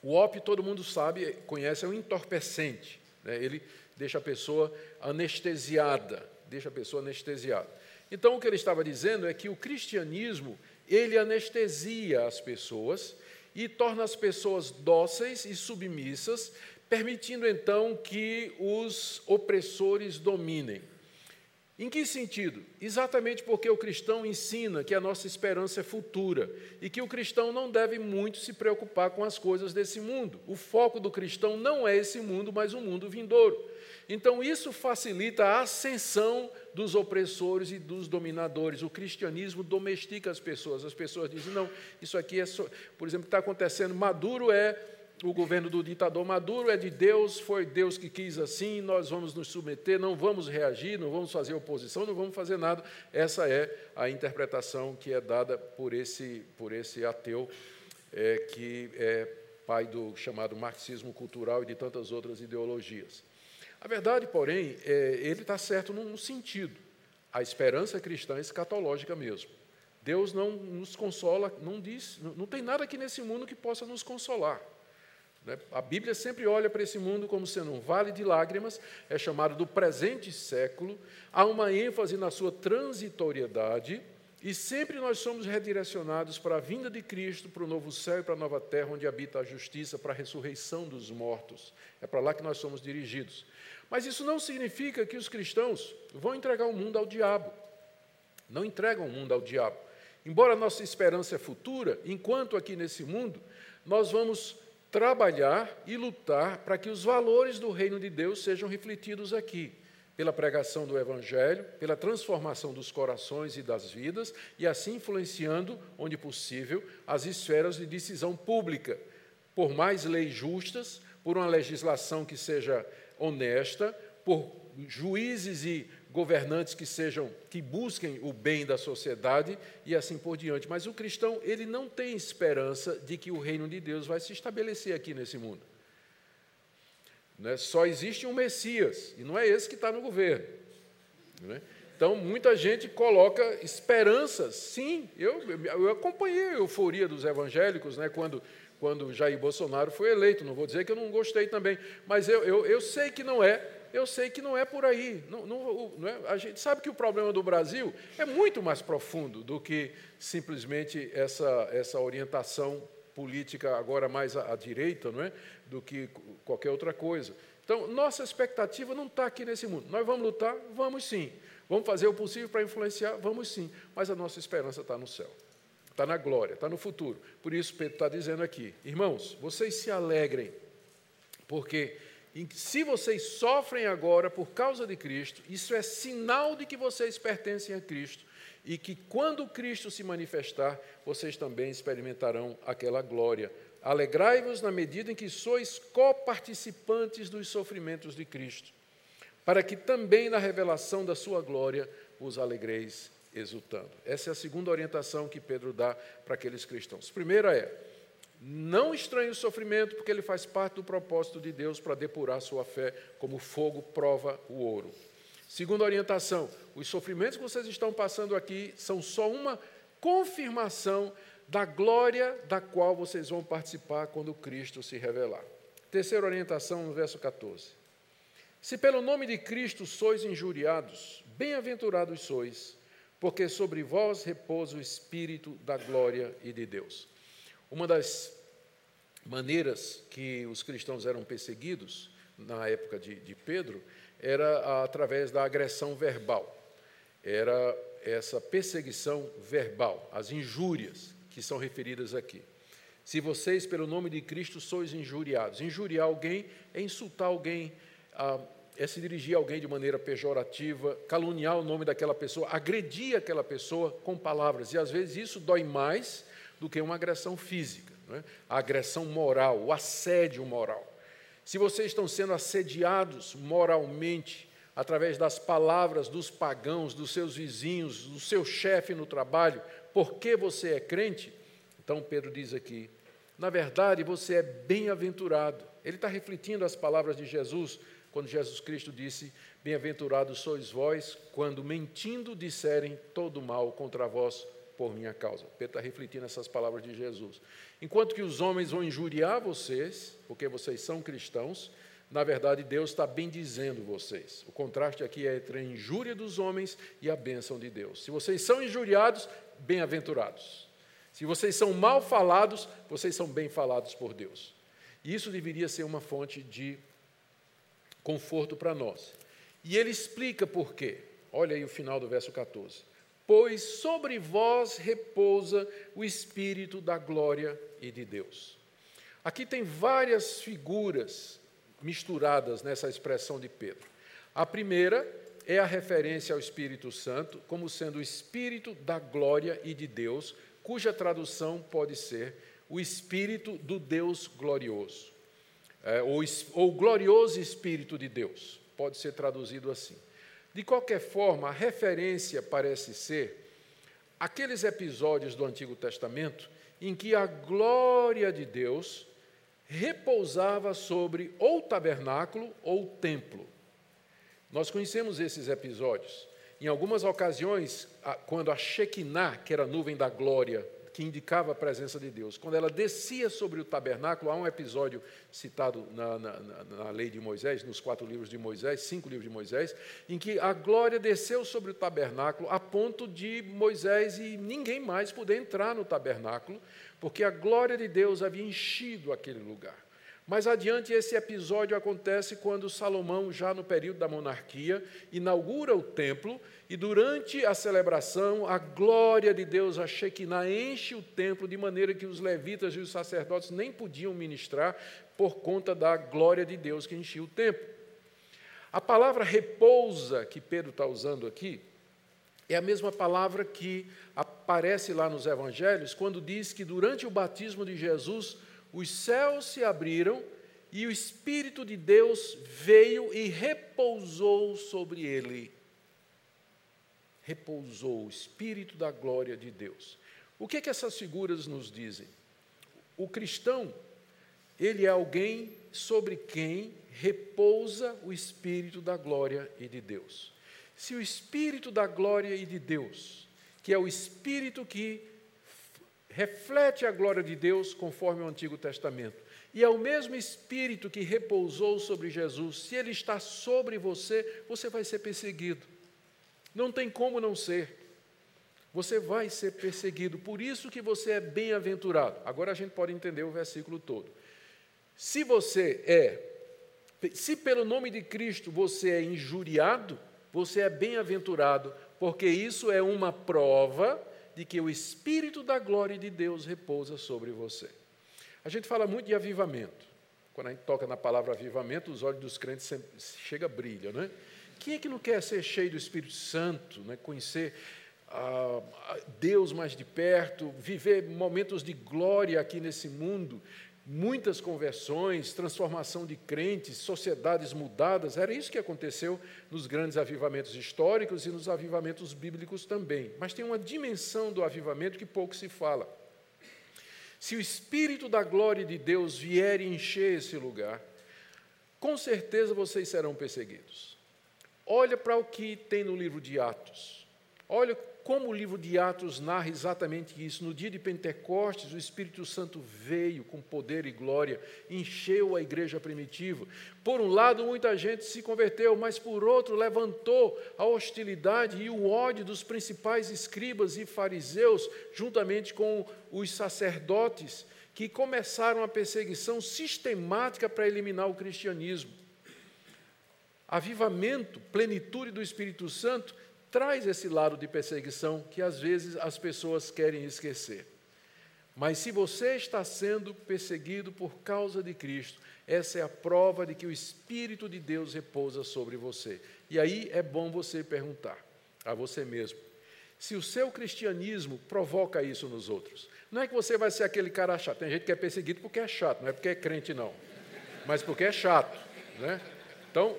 O ópio, todo mundo sabe, conhece, é um entorpecente. Né? Ele deixa a pessoa anestesiada, deixa a pessoa anestesiada. Então, o que ele estava dizendo é que o cristianismo, ele anestesia as pessoas e torna as pessoas dóceis e submissas, permitindo então que os opressores dominem. Em que sentido? Exatamente porque o cristão ensina que a nossa esperança é futura e que o cristão não deve muito se preocupar com as coisas desse mundo. O foco do cristão não é esse mundo, mas o mundo vindouro. Então, isso facilita a ascensão dos opressores e dos dominadores. O cristianismo domestica as pessoas. As pessoas dizem: não, isso aqui é, só... por exemplo, está acontecendo. Maduro é o governo do ditador Maduro, é de Deus, foi Deus que quis assim, nós vamos nos submeter, não vamos reagir, não vamos fazer oposição, não vamos fazer nada. Essa é a interpretação que é dada por esse, por esse ateu, é, que é pai do chamado marxismo cultural e de tantas outras ideologias. A verdade, porém, é, ele está certo num sentido. A esperança cristã é escatológica mesmo. Deus não nos consola, não diz, não, não tem nada aqui nesse mundo que possa nos consolar. Né? A Bíblia sempre olha para esse mundo como sendo um vale de lágrimas, é chamado do presente século, há uma ênfase na sua transitoriedade, e sempre nós somos redirecionados para a vinda de Cristo, para o novo céu e para a nova terra, onde habita a justiça, para a ressurreição dos mortos. É para lá que nós somos dirigidos. Mas isso não significa que os cristãos vão entregar o mundo ao diabo. Não entregam o mundo ao diabo. Embora a nossa esperança é futura, enquanto aqui nesse mundo, nós vamos trabalhar e lutar para que os valores do reino de Deus sejam refletidos aqui, pela pregação do Evangelho, pela transformação dos corações e das vidas, e assim influenciando, onde possível, as esferas de decisão pública, por mais leis justas, por uma legislação que seja honesta, por juízes e governantes que sejam que busquem o bem da sociedade e assim por diante. Mas o cristão, ele não tem esperança de que o reino de Deus vai se estabelecer aqui nesse mundo. Né? Só existe um Messias, e não é esse que está no governo. Né? Então, muita gente coloca esperanças. Sim, eu, eu acompanhei a euforia dos evangélicos né, quando, quando Jair Bolsonaro foi eleito. Não vou dizer que eu não gostei também, mas eu, eu, eu sei que não é. Eu sei que não é por aí. Não, não, não é, a gente sabe que o problema do Brasil é muito mais profundo do que simplesmente essa, essa orientação política agora mais à, à direita, não é? do que qualquer outra coisa. Então, nossa expectativa não está aqui nesse mundo. Nós vamos lutar? Vamos sim. Vamos fazer o possível para influenciar? Vamos sim, mas a nossa esperança está no céu, está na glória, está no futuro. Por isso, Pedro está dizendo aqui: irmãos, vocês se alegrem, porque se vocês sofrem agora por causa de Cristo, isso é sinal de que vocês pertencem a Cristo e que quando Cristo se manifestar, vocês também experimentarão aquela glória. Alegrai-vos na medida em que sois coparticipantes dos sofrimentos de Cristo para que também na revelação da sua glória os alegreis exultando. Essa é a segunda orientação que Pedro dá para aqueles cristãos. Primeira é: não estranhe o sofrimento, porque ele faz parte do propósito de Deus para depurar sua fé, como fogo prova o ouro. Segunda orientação: os sofrimentos que vocês estão passando aqui são só uma confirmação da glória da qual vocês vão participar quando Cristo se revelar. Terceira orientação, no verso 14. Se pelo nome de Cristo sois injuriados, bem-aventurados sois, porque sobre vós repousa o Espírito da glória e de Deus. Uma das maneiras que os cristãos eram perseguidos na época de, de Pedro era através da agressão verbal. Era essa perseguição verbal, as injúrias que são referidas aqui. Se vocês, pelo nome de Cristo, sois injuriados. Injuriar alguém é insultar alguém, é se dirigir a alguém de maneira pejorativa, caluniar o nome daquela pessoa, agredir aquela pessoa com palavras. E às vezes isso dói mais do que uma agressão física, é? a agressão moral, o assédio moral. Se vocês estão sendo assediados moralmente através das palavras dos pagãos, dos seus vizinhos, do seu chefe no trabalho, porque você é crente, então Pedro diz aqui: na verdade você é bem-aventurado. Ele está refletindo as palavras de Jesus quando Jesus Cristo disse: Bem-aventurados sois vós, quando mentindo disserem todo mal contra vós por minha causa. Pedro está refletindo essas palavras de Jesus. Enquanto que os homens vão injuriar vocês, porque vocês são cristãos, na verdade Deus está bendizendo vocês. O contraste aqui é entre a injúria dos homens e a bênção de Deus. Se vocês são injuriados, bem-aventurados. Se vocês são mal falados, vocês são bem falados por Deus. E isso deveria ser uma fonte de conforto para nós. E ele explica por quê. Olha aí o final do verso 14. Pois sobre vós repousa o Espírito da glória e de Deus. Aqui tem várias figuras misturadas nessa expressão de Pedro. A primeira é a referência ao Espírito Santo como sendo o Espírito da glória e de Deus, cuja tradução pode ser o Espírito do Deus glorioso é, ou, ou glorioso Espírito de Deus, pode ser traduzido assim. De qualquer forma, a referência parece ser aqueles episódios do Antigo Testamento em que a glória de Deus repousava sobre ou tabernáculo ou templo. Nós conhecemos esses episódios. Em algumas ocasiões, quando a Shekinah, que era a nuvem da glória, que indicava a presença de Deus. Quando ela descia sobre o tabernáculo, há um episódio citado na, na, na, lei de Moisés, nos quatro livros de Moisés, cinco livros de Moisés, em que a glória desceu sobre o tabernáculo a ponto de Moisés e ninguém mais poder entrar no tabernáculo, porque a glória de Deus havia enchido aquele lugar. Mais adiante, esse episódio acontece quando Salomão, já no período da monarquia, inaugura o templo e, durante a celebração, a glória de Deus, a Shekinah, enche o templo de maneira que os levitas e os sacerdotes nem podiam ministrar por conta da glória de Deus que enchia o templo. A palavra repousa que Pedro está usando aqui é a mesma palavra que aparece lá nos evangelhos, quando diz que durante o batismo de Jesus, os céus se abriram e o Espírito de Deus veio e repousou sobre ele. repousou, o Espírito da glória de Deus. O que, é que essas figuras nos dizem? O cristão, ele é alguém sobre quem repousa o Espírito da glória e de Deus. Se o Espírito da glória e de Deus, que é o Espírito que reflete a glória de Deus conforme o Antigo Testamento, e é o mesmo Espírito que repousou sobre Jesus, se ele está sobre você, você vai ser perseguido. Não tem como não ser. Você vai ser perseguido, por isso que você é bem-aventurado. Agora a gente pode entender o versículo todo. Se você é, se pelo nome de Cristo você é injuriado, você é bem-aventurado, porque isso é uma prova de que o Espírito da glória de Deus repousa sobre você. A gente fala muito de avivamento. Quando a gente toca na palavra avivamento, os olhos dos crentes sempre, chega brilha, né? Quem é que não quer ser cheio do Espírito Santo, né? conhecer ah, Deus mais de perto, viver momentos de glória aqui nesse mundo, muitas conversões, transformação de crentes, sociedades mudadas. Era isso que aconteceu nos grandes avivamentos históricos e nos avivamentos bíblicos também. Mas tem uma dimensão do avivamento que pouco se fala. Se o Espírito da glória de Deus vier encher esse lugar, com certeza vocês serão perseguidos. Olha para o que tem no livro de Atos. Olha como o livro de Atos narra exatamente isso. No dia de Pentecostes, o Espírito Santo veio com poder e glória, encheu a igreja primitiva. Por um lado, muita gente se converteu, mas por outro, levantou a hostilidade e o ódio dos principais escribas e fariseus, juntamente com os sacerdotes, que começaram a perseguição sistemática para eliminar o cristianismo. Avivamento, plenitude do Espírito Santo, traz esse lado de perseguição que às vezes as pessoas querem esquecer. Mas se você está sendo perseguido por causa de Cristo, essa é a prova de que o Espírito de Deus repousa sobre você. E aí é bom você perguntar a você mesmo: se o seu cristianismo provoca isso nos outros. Não é que você vai ser aquele cara chato. Tem gente que é perseguido porque é chato, não é porque é crente, não. Mas porque é chato. Né? Então,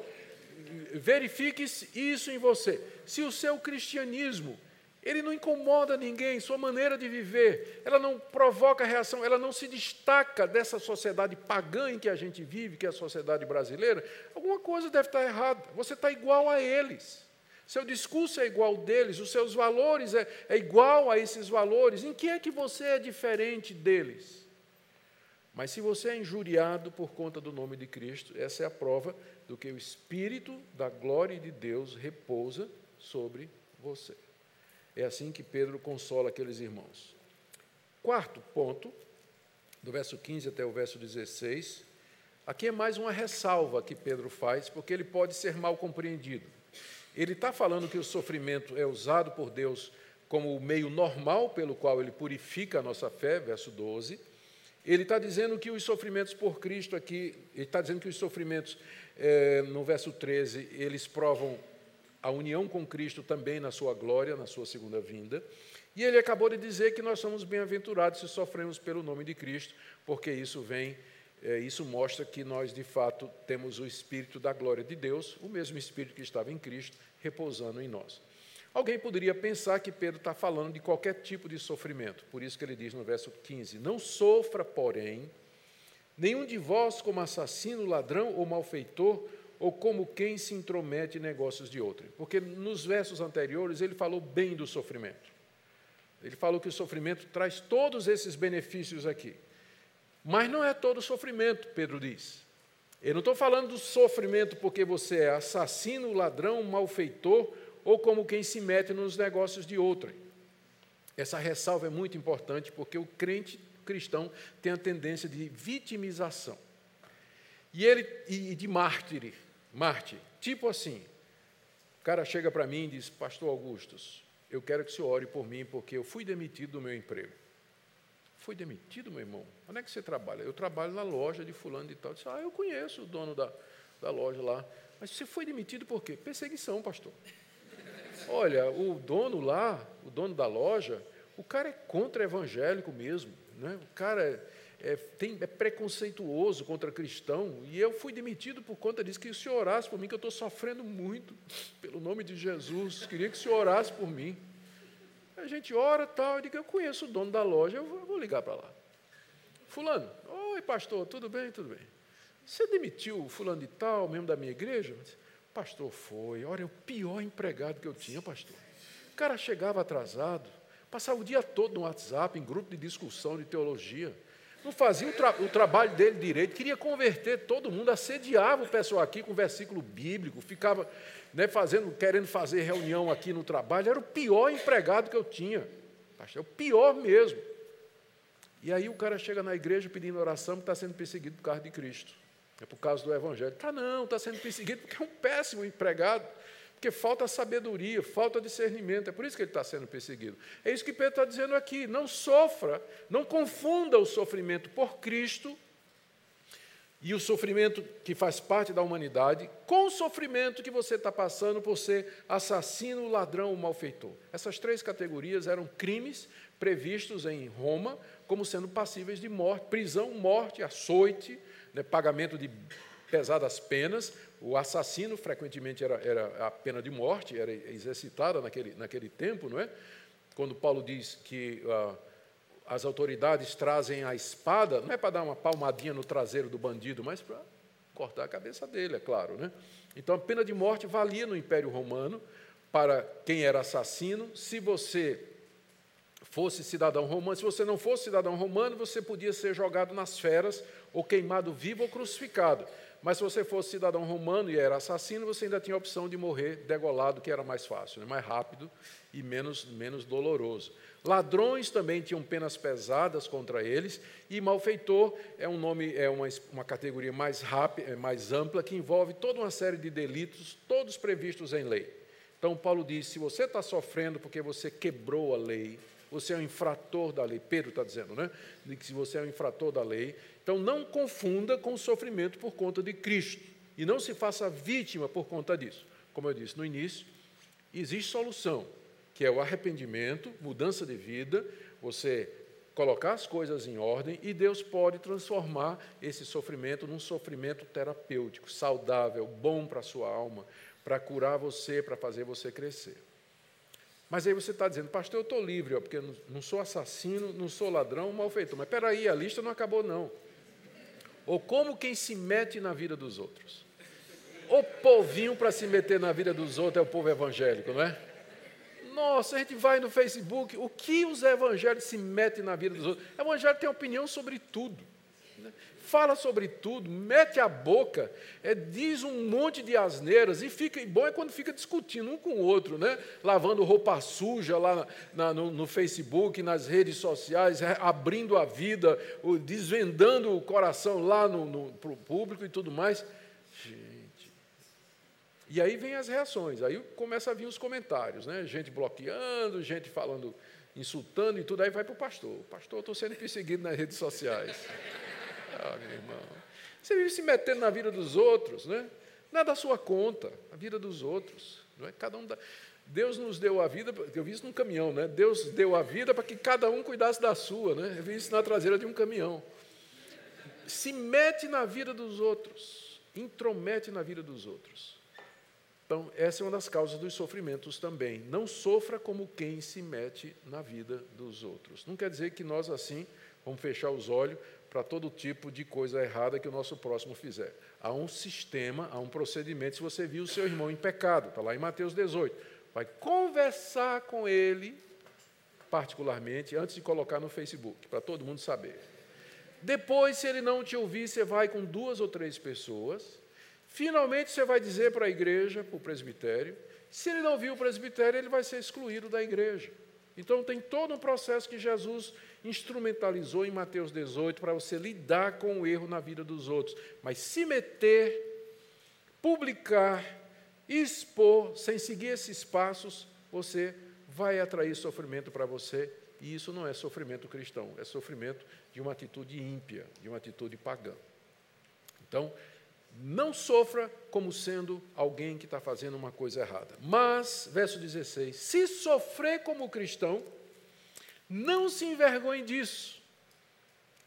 verifique isso em você. Se o seu cristianismo ele não incomoda ninguém, sua maneira de viver, ela não provoca reação, ela não se destaca dessa sociedade pagã em que a gente vive, que é a sociedade brasileira, alguma coisa deve estar errada. Você está igual a eles. Seu discurso é igual deles, os seus valores é, é igual a esses valores. Em que é que você é diferente deles? Mas se você é injuriado por conta do nome de Cristo, essa é a prova do que o Espírito da glória de Deus repousa sobre você. É assim que Pedro consola aqueles irmãos. Quarto ponto, do verso 15 até o verso 16, aqui é mais uma ressalva que Pedro faz, porque ele pode ser mal compreendido. Ele está falando que o sofrimento é usado por Deus como o meio normal pelo qual ele purifica a nossa fé, verso 12. Ele está dizendo que os sofrimentos por Cristo aqui, ele está dizendo que os sofrimentos é, no verso 13, eles provam a união com Cristo também na sua glória, na sua segunda vinda. E ele acabou de dizer que nós somos bem-aventurados se sofremos pelo nome de Cristo, porque isso vem, é, isso mostra que nós de fato temos o Espírito da glória de Deus, o mesmo Espírito que estava em Cristo, repousando em nós. Alguém poderia pensar que Pedro está falando de qualquer tipo de sofrimento, por isso que ele diz no verso 15: Não sofra, porém, Nenhum de vós como assassino, ladrão ou malfeitor, ou como quem se intromete em negócios de outro. Porque nos versos anteriores ele falou bem do sofrimento. Ele falou que o sofrimento traz todos esses benefícios aqui. Mas não é todo sofrimento, Pedro diz. Eu não estou falando do sofrimento porque você é assassino, ladrão, malfeitor ou como quem se mete nos negócios de outrem. Essa ressalva é muito importante porque o crente cristão tem a tendência de vitimização. E ele e de mártir, mártir, tipo assim. O cara chega para mim e diz: "Pastor Augustus, eu quero que senhor ore por mim porque eu fui demitido do meu emprego". Fui demitido, meu irmão? Onde é que você trabalha? Eu trabalho na loja de fulano de tal. Eu disse, ah, eu conheço o dono da, da loja lá. Mas você foi demitido por quê? Perseguição, pastor. Olha, o dono lá, o dono da loja, o cara é contra-evangélico mesmo. Né? O cara é, tem, é preconceituoso contra cristão, e eu fui demitido por conta disso, que o senhor orasse por mim, que eu estou sofrendo muito, pelo nome de Jesus, queria que senhor orasse por mim. A gente ora tal, eu digo, eu conheço o dono da loja, eu vou, ligar para lá. Fulano, oi pastor, tudo bem? Tudo bem. Você demitiu fulano de tal, membro da minha igreja? Pastor, foi. Olha, é o pior empregado que eu tinha, pastor. O cara chegava atrasado, passava o dia todo no WhatsApp, em grupo de discussão de teologia. Não fazia o, tra o trabalho dele direito, queria converter todo mundo, assediava o pessoal aqui com versículo bíblico, ficava né, fazendo, querendo fazer reunião aqui no trabalho. Era o pior empregado que eu tinha. Pastor, é o pior mesmo. E aí o cara chega na igreja pedindo oração porque está sendo perseguido por causa de Cristo. É por causa do Evangelho. Tá não, está sendo perseguido porque é um péssimo empregado, porque falta sabedoria, falta discernimento. É por isso que ele está sendo perseguido. É isso que Pedro está dizendo aqui. Não sofra, não confunda o sofrimento por Cristo e o sofrimento que faz parte da humanidade com o sofrimento que você está passando por ser assassino, ladrão ou malfeitor. Essas três categorias eram crimes previstos em Roma como sendo passíveis de morte, prisão, morte, açoite, né, pagamento de pesadas penas. O assassino frequentemente era, era a pena de morte, era exercitada naquele, naquele tempo, não é? Quando Paulo diz que ah, as autoridades trazem a espada, não é para dar uma palmadinha no traseiro do bandido, mas para cortar a cabeça dele, é claro, né? Então a pena de morte valia no Império Romano para quem era assassino. Se você fosse cidadão romano, se você não fosse cidadão romano, você podia ser jogado nas feras ou queimado vivo ou crucificado. Mas se você fosse cidadão romano e era assassino, você ainda tinha a opção de morrer degolado, que era mais fácil, né? mais rápido e menos, menos doloroso. Ladrões também tinham penas pesadas contra eles, e malfeitor é um nome, é uma, uma categoria mais rápida, é mais ampla, que envolve toda uma série de delitos, todos previstos em lei. Então Paulo diz: se você está sofrendo porque você quebrou a lei, você é um infrator da lei. Pedro está dizendo, né? Que se você é um infrator da lei, então não confunda com o sofrimento por conta de Cristo. E não se faça vítima por conta disso. Como eu disse no início, existe solução, que é o arrependimento, mudança de vida, você colocar as coisas em ordem e Deus pode transformar esse sofrimento num sofrimento terapêutico, saudável, bom para a sua alma, para curar você, para fazer você crescer. Mas aí você está dizendo, pastor, eu estou livre, ó, porque não sou assassino, não sou ladrão, malfeitor. Mas espera aí, a lista não acabou, não. Ou como quem se mete na vida dos outros. O povinho para se meter na vida dos outros é o povo evangélico, não é? Nossa, a gente vai no Facebook, o que os evangélicos se metem na vida dos outros? O evangelho tem opinião sobre tudo fala sobre tudo, mete a boca, é, diz um monte de asneiras, e fica e bom é quando fica discutindo um com o outro, né? lavando roupa suja lá na, no, no, Facebook, nas redes sociais, abrindo a vida, desvendando o coração lá no, no público e tudo mais. Gente. E aí vem as reações, aí começa a vir os comentários, né? gente bloqueando, gente falando, insultando e tudo, aí vai para o pastor. Pastor, estou sendo perseguido nas redes sociais. Ah, meu irmão. Você vive se metendo na vida dos outros, né? Não é da sua conta, a vida dos outros. Não é? Cada um dá. Deus nos deu a vida, eu vi isso num caminhão, né? Deus deu a vida para que cada um cuidasse da sua, né? Eu vi isso na traseira de um caminhão. Se mete na vida dos outros, intromete na vida dos outros. Então, essa é uma das causas dos sofrimentos também. Não sofra como quem se mete na vida dos outros. Não quer dizer que nós, assim, vamos fechar os olhos para todo tipo de coisa errada que o nosso próximo fizer. Há um sistema, há um procedimento. Se você viu o seu irmão em pecado, está lá em Mateus 18, vai conversar com ele, particularmente, antes de colocar no Facebook, para todo mundo saber. Depois, se ele não te ouvir, você vai com duas ou três pessoas. Finalmente, você vai dizer para a igreja, para o presbitério. Se ele não viu o presbitério, ele vai ser excluído da igreja. Então, tem todo um processo que Jesus instrumentalizou em Mateus 18 para você lidar com o erro na vida dos outros. Mas se meter, publicar, expor, sem seguir esses passos, você vai atrair sofrimento para você. E isso não é sofrimento cristão, é sofrimento de uma atitude ímpia, de uma atitude pagã. Então, não sofra como sendo alguém que está fazendo uma coisa errada. Mas, verso 16: se sofrer como cristão, não se envergonhe disso.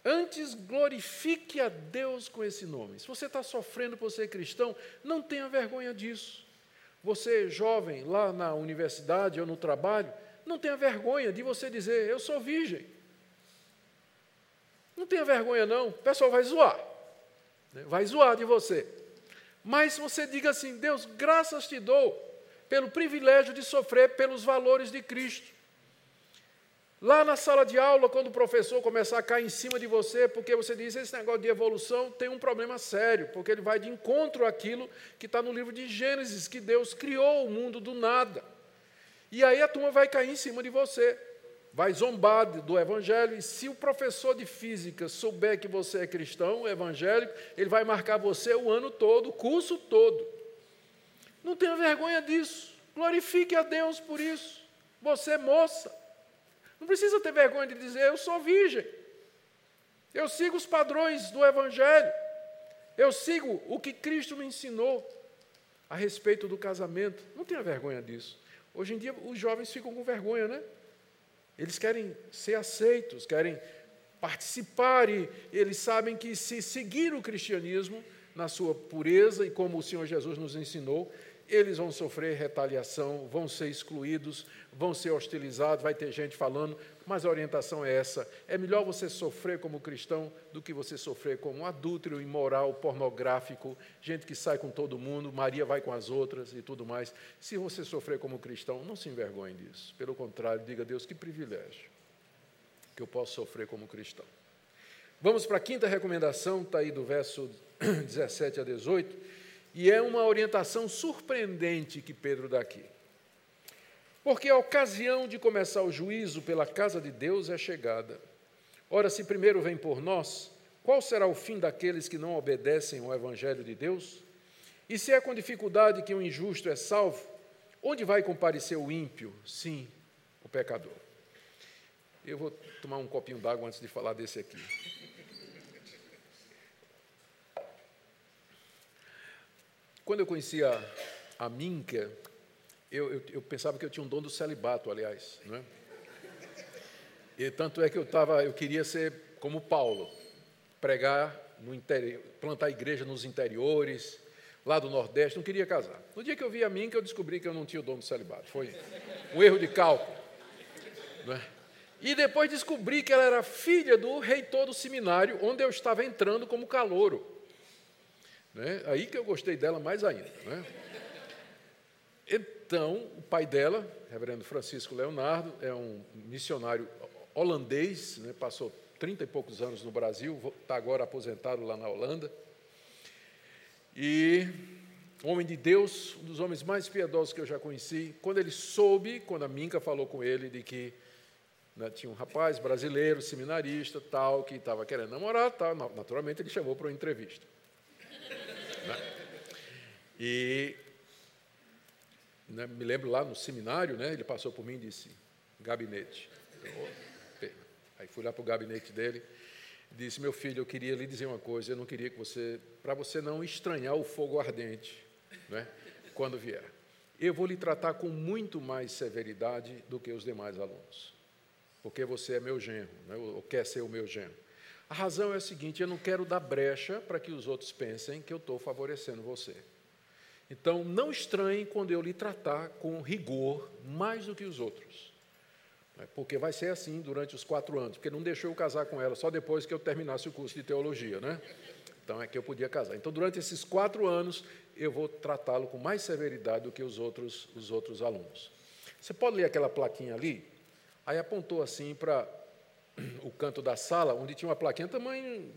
Antes glorifique a Deus com esse nome. Se você está sofrendo por ser cristão, não tenha vergonha disso. Você, jovem, lá na universidade ou no trabalho, não tenha vergonha de você dizer, eu sou virgem. Não tenha vergonha, não. O pessoal vai zoar. Vai zoar de você. Mas você diga assim: Deus, graças te dou pelo privilégio de sofrer pelos valores de Cristo. Lá na sala de aula, quando o professor começar a cair em cima de você, porque você diz esse negócio de evolução tem um problema sério, porque ele vai de encontro àquilo que está no livro de Gênesis, que Deus criou o mundo do nada. E aí a turma vai cair em cima de você, vai zombar do evangelho, e se o professor de física souber que você é cristão, evangélico, ele vai marcar você o ano todo, o curso todo. Não tenha vergonha disso. Glorifique a Deus por isso. Você, é moça, não precisa ter vergonha de dizer, eu sou virgem. Eu sigo os padrões do Evangelho. Eu sigo o que Cristo me ensinou a respeito do casamento. Não tenha vergonha disso. Hoje em dia, os jovens ficam com vergonha, né? Eles querem ser aceitos, querem participar e eles sabem que se seguir o cristianismo na sua pureza e como o Senhor Jesus nos ensinou, eles vão sofrer retaliação, vão ser excluídos, vão ser hostilizados, vai ter gente falando, mas a orientação é essa: é melhor você sofrer como cristão do que você sofrer como adúltero, imoral, pornográfico, gente que sai com todo mundo, Maria vai com as outras e tudo mais. Se você sofrer como cristão, não se envergonhe disso. Pelo contrário, diga a Deus que privilégio que eu posso sofrer como cristão. Vamos para a quinta recomendação, está aí do verso 17 a 18 e é uma orientação surpreendente que Pedro dá aqui. Porque a ocasião de começar o juízo pela casa de Deus é chegada. Ora, se primeiro vem por nós, qual será o fim daqueles que não obedecem ao Evangelho de Deus? E se é com dificuldade que o injusto é salvo, onde vai comparecer o ímpio? Sim, o pecador. Eu vou tomar um copinho d'água antes de falar desse aqui. Quando eu conhecia a, a Minka, eu, eu, eu, pensava que eu tinha um dom do celibato, aliás. Não é? E tanto é que eu, tava, eu queria ser como Paulo, pregar no interior, plantar igreja nos interiores, lá do Nordeste, não queria casar. No dia que eu vi a Minka, eu descobri que eu não tinha o dom do celibato. Foi um erro de cálculo. É? E depois descobri que ela era filha do reitor do seminário, onde eu estava entrando como calouro. Né? Aí que eu gostei dela mais ainda. Né? Então, o pai dela, reverendo Francisco Leonardo, é um missionário holandês, né? passou trinta e poucos anos no Brasil, está agora aposentado lá na Holanda. E homem de Deus, um dos homens mais piedosos que eu já conheci, quando ele soube, quando a Minca falou com ele de que né, tinha um rapaz brasileiro, seminarista, tal, que estava querendo namorar, tal, naturalmente ele chamou para uma entrevista. Né? E né, me lembro lá no seminário, né, ele passou por mim e disse: gabinete. Aí fui lá para o gabinete dele disse: Meu filho, eu queria lhe dizer uma coisa, eu não queria que você, para você não estranhar o fogo ardente, né, quando vier. Eu vou lhe tratar com muito mais severidade do que os demais alunos, porque você é meu genro, né, ou quer ser o meu genro. A razão é a seguinte: eu não quero dar brecha para que os outros pensem que eu estou favorecendo você. Então, não estranhe quando eu lhe tratar com rigor mais do que os outros. Né? Porque vai ser assim durante os quatro anos, porque não deixou eu casar com ela só depois que eu terminasse o curso de teologia, né? Então é que eu podia casar. Então, durante esses quatro anos, eu vou tratá-lo com mais severidade do que os outros, os outros alunos. Você pode ler aquela plaquinha ali? Aí apontou assim para o canto da sala, onde tinha uma plaquinha tamanho,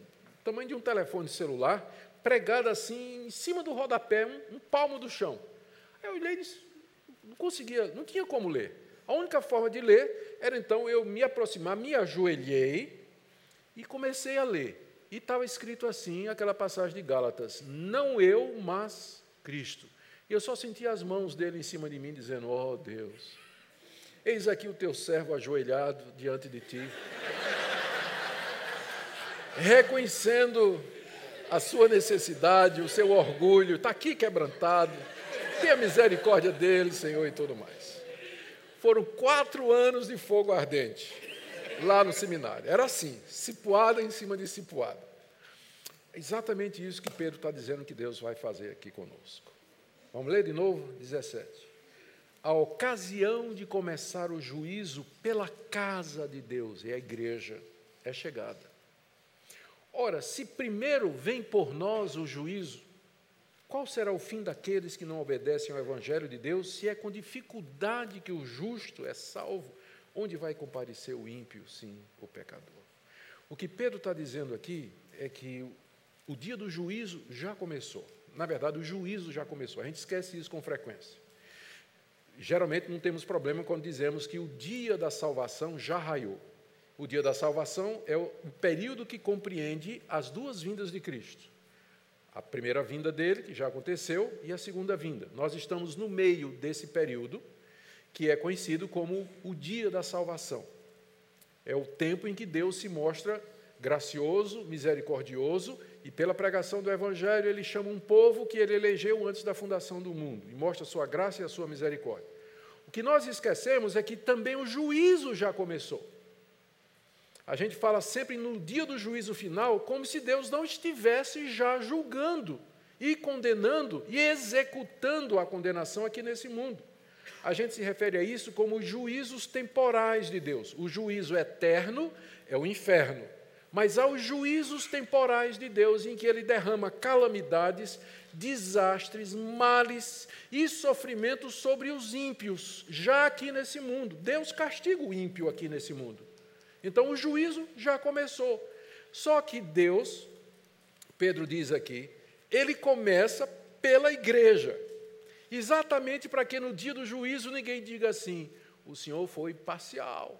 tamanho de um telefone celular, pregada assim, em cima do rodapé, um, um palmo do chão. Aí eu olhei e disse, não conseguia, não tinha como ler. A única forma de ler era então eu me aproximar, me ajoelhei e comecei a ler. E estava escrito assim, aquela passagem de Gálatas: Não eu, mas Cristo. E eu só sentia as mãos dele em cima de mim, dizendo: Oh Deus, Eis aqui o teu servo ajoelhado diante de ti, reconhecendo a sua necessidade, o seu orgulho, está aqui quebrantado, tenha misericórdia dele, Senhor, e tudo mais. Foram quatro anos de fogo ardente. lá no seminário. Era assim, cipuada em cima de cipuada. É exatamente isso que Pedro está dizendo que Deus vai fazer aqui conosco. Vamos ler de novo? 17. A ocasião de começar o juízo pela casa de Deus e a igreja é chegada. Ora, se primeiro vem por nós o juízo, qual será o fim daqueles que não obedecem ao Evangelho de Deus, se é com dificuldade que o justo é salvo? Onde vai comparecer o ímpio, sim, o pecador? O que Pedro está dizendo aqui é que o dia do juízo já começou. Na verdade, o juízo já começou. A gente esquece isso com frequência. Geralmente não temos problema quando dizemos que o dia da salvação já raiou. O dia da salvação é o período que compreende as duas vindas de Cristo a primeira vinda dele, que já aconteceu, e a segunda vinda. Nós estamos no meio desse período, que é conhecido como o dia da salvação. É o tempo em que Deus se mostra gracioso, misericordioso, e pela pregação do Evangelho ele chama um povo que ele elegeu antes da fundação do mundo, e mostra a sua graça e a sua misericórdia. O que nós esquecemos é que também o juízo já começou. A gente fala sempre no dia do juízo final como se Deus não estivesse já julgando e condenando e executando a condenação aqui nesse mundo. A gente se refere a isso como os juízos temporais de Deus. O juízo eterno é o inferno. Mas há os juízos temporais de Deus em que ele derrama calamidades, desastres, males e sofrimentos sobre os ímpios, já aqui nesse mundo. Deus castiga o ímpio aqui nesse mundo. Então o juízo já começou. Só que Deus, Pedro diz aqui, ele começa pela igreja. Exatamente para que no dia do juízo ninguém diga assim: o Senhor foi parcial.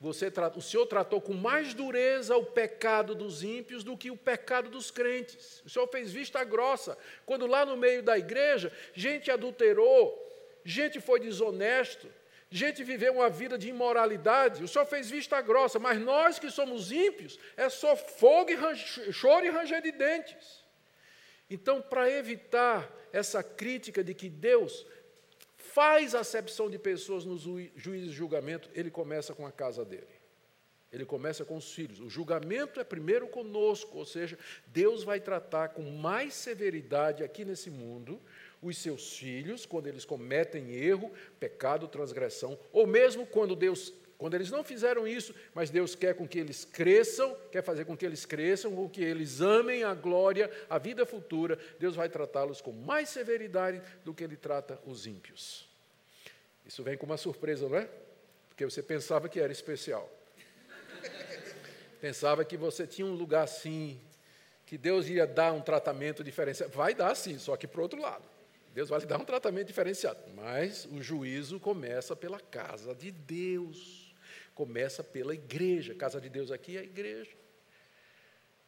Você, o Senhor tratou com mais dureza o pecado dos ímpios do que o pecado dos crentes. O Senhor fez vista grossa, quando lá no meio da igreja, gente adulterou, gente foi desonesto, gente viveu uma vida de imoralidade, o Senhor fez vista grossa, mas nós que somos ímpios, é só fogo e choro e ranger de dentes. Então, para evitar essa crítica de que Deus faz acepção de pessoas no juízo e julgamento, ele começa com a casa dele. Ele começa com os filhos. O julgamento é primeiro conosco, ou seja, Deus vai tratar com mais severidade aqui nesse mundo os seus filhos quando eles cometem erro, pecado, transgressão, ou mesmo quando Deus quando eles não fizeram isso, mas Deus quer com que eles cresçam, quer fazer com que eles cresçam, com que eles amem a glória, a vida futura, Deus vai tratá-los com mais severidade do que ele trata os ímpios. Isso vem com uma surpresa, não é? Porque você pensava que era especial. Pensava que você tinha um lugar assim, que Deus ia dar um tratamento diferenciado. Vai dar sim, só que para outro lado. Deus vai lhe dar um tratamento diferenciado. Mas o juízo começa pela casa de Deus. Começa pela igreja. Casa de Deus aqui é a igreja.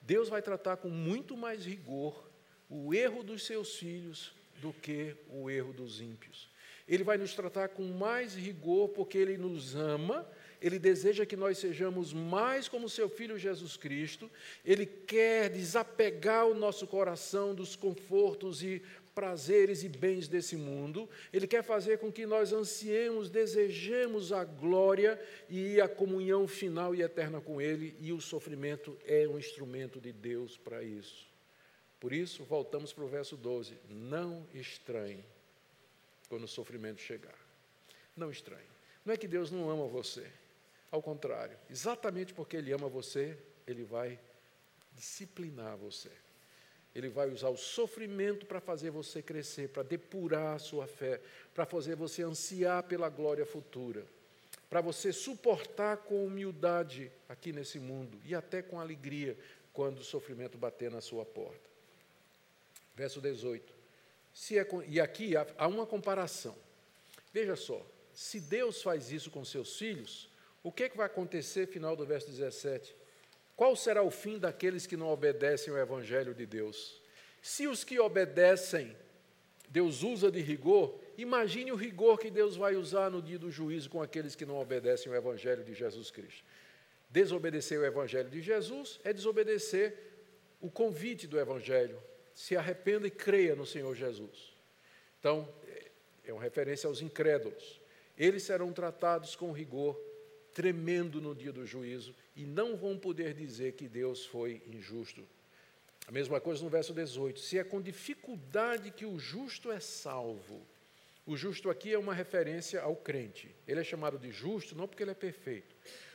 Deus vai tratar com muito mais rigor o erro dos seus filhos do que o erro dos ímpios. Ele vai nos tratar com mais rigor porque ele nos ama, ele deseja que nós sejamos mais como seu filho Jesus Cristo, ele quer desapegar o nosso coração dos confortos e prazeres e bens desse mundo, Ele quer fazer com que nós ansiemos, desejemos a glória e a comunhão final e eterna com Ele, e o sofrimento é um instrumento de Deus para isso. Por isso, voltamos para o verso 12: não estranhe quando o sofrimento chegar. Não estranhe. Não é que Deus não ama você, ao contrário, exatamente porque Ele ama você, Ele vai disciplinar você. Ele vai usar o sofrimento para fazer você crescer, para depurar a sua fé, para fazer você ansiar pela glória futura, para você suportar com humildade aqui nesse mundo e até com alegria quando o sofrimento bater na sua porta. Verso 18. Se é, e aqui há uma comparação. Veja só, se Deus faz isso com seus filhos, o que, é que vai acontecer, final do verso 17? Qual será o fim daqueles que não obedecem ao Evangelho de Deus? Se os que obedecem, Deus usa de rigor, imagine o rigor que Deus vai usar no dia do juízo com aqueles que não obedecem ao Evangelho de Jesus Cristo. Desobedecer o Evangelho de Jesus é desobedecer o convite do Evangelho. Se arrependa e creia no Senhor Jesus. Então, é uma referência aos incrédulos. Eles serão tratados com rigor tremendo no dia do juízo e não vão poder dizer que Deus foi injusto. A mesma coisa no verso 18: se é com dificuldade que o justo é salvo. O justo aqui é uma referência ao crente. Ele é chamado de justo não porque ele é perfeito,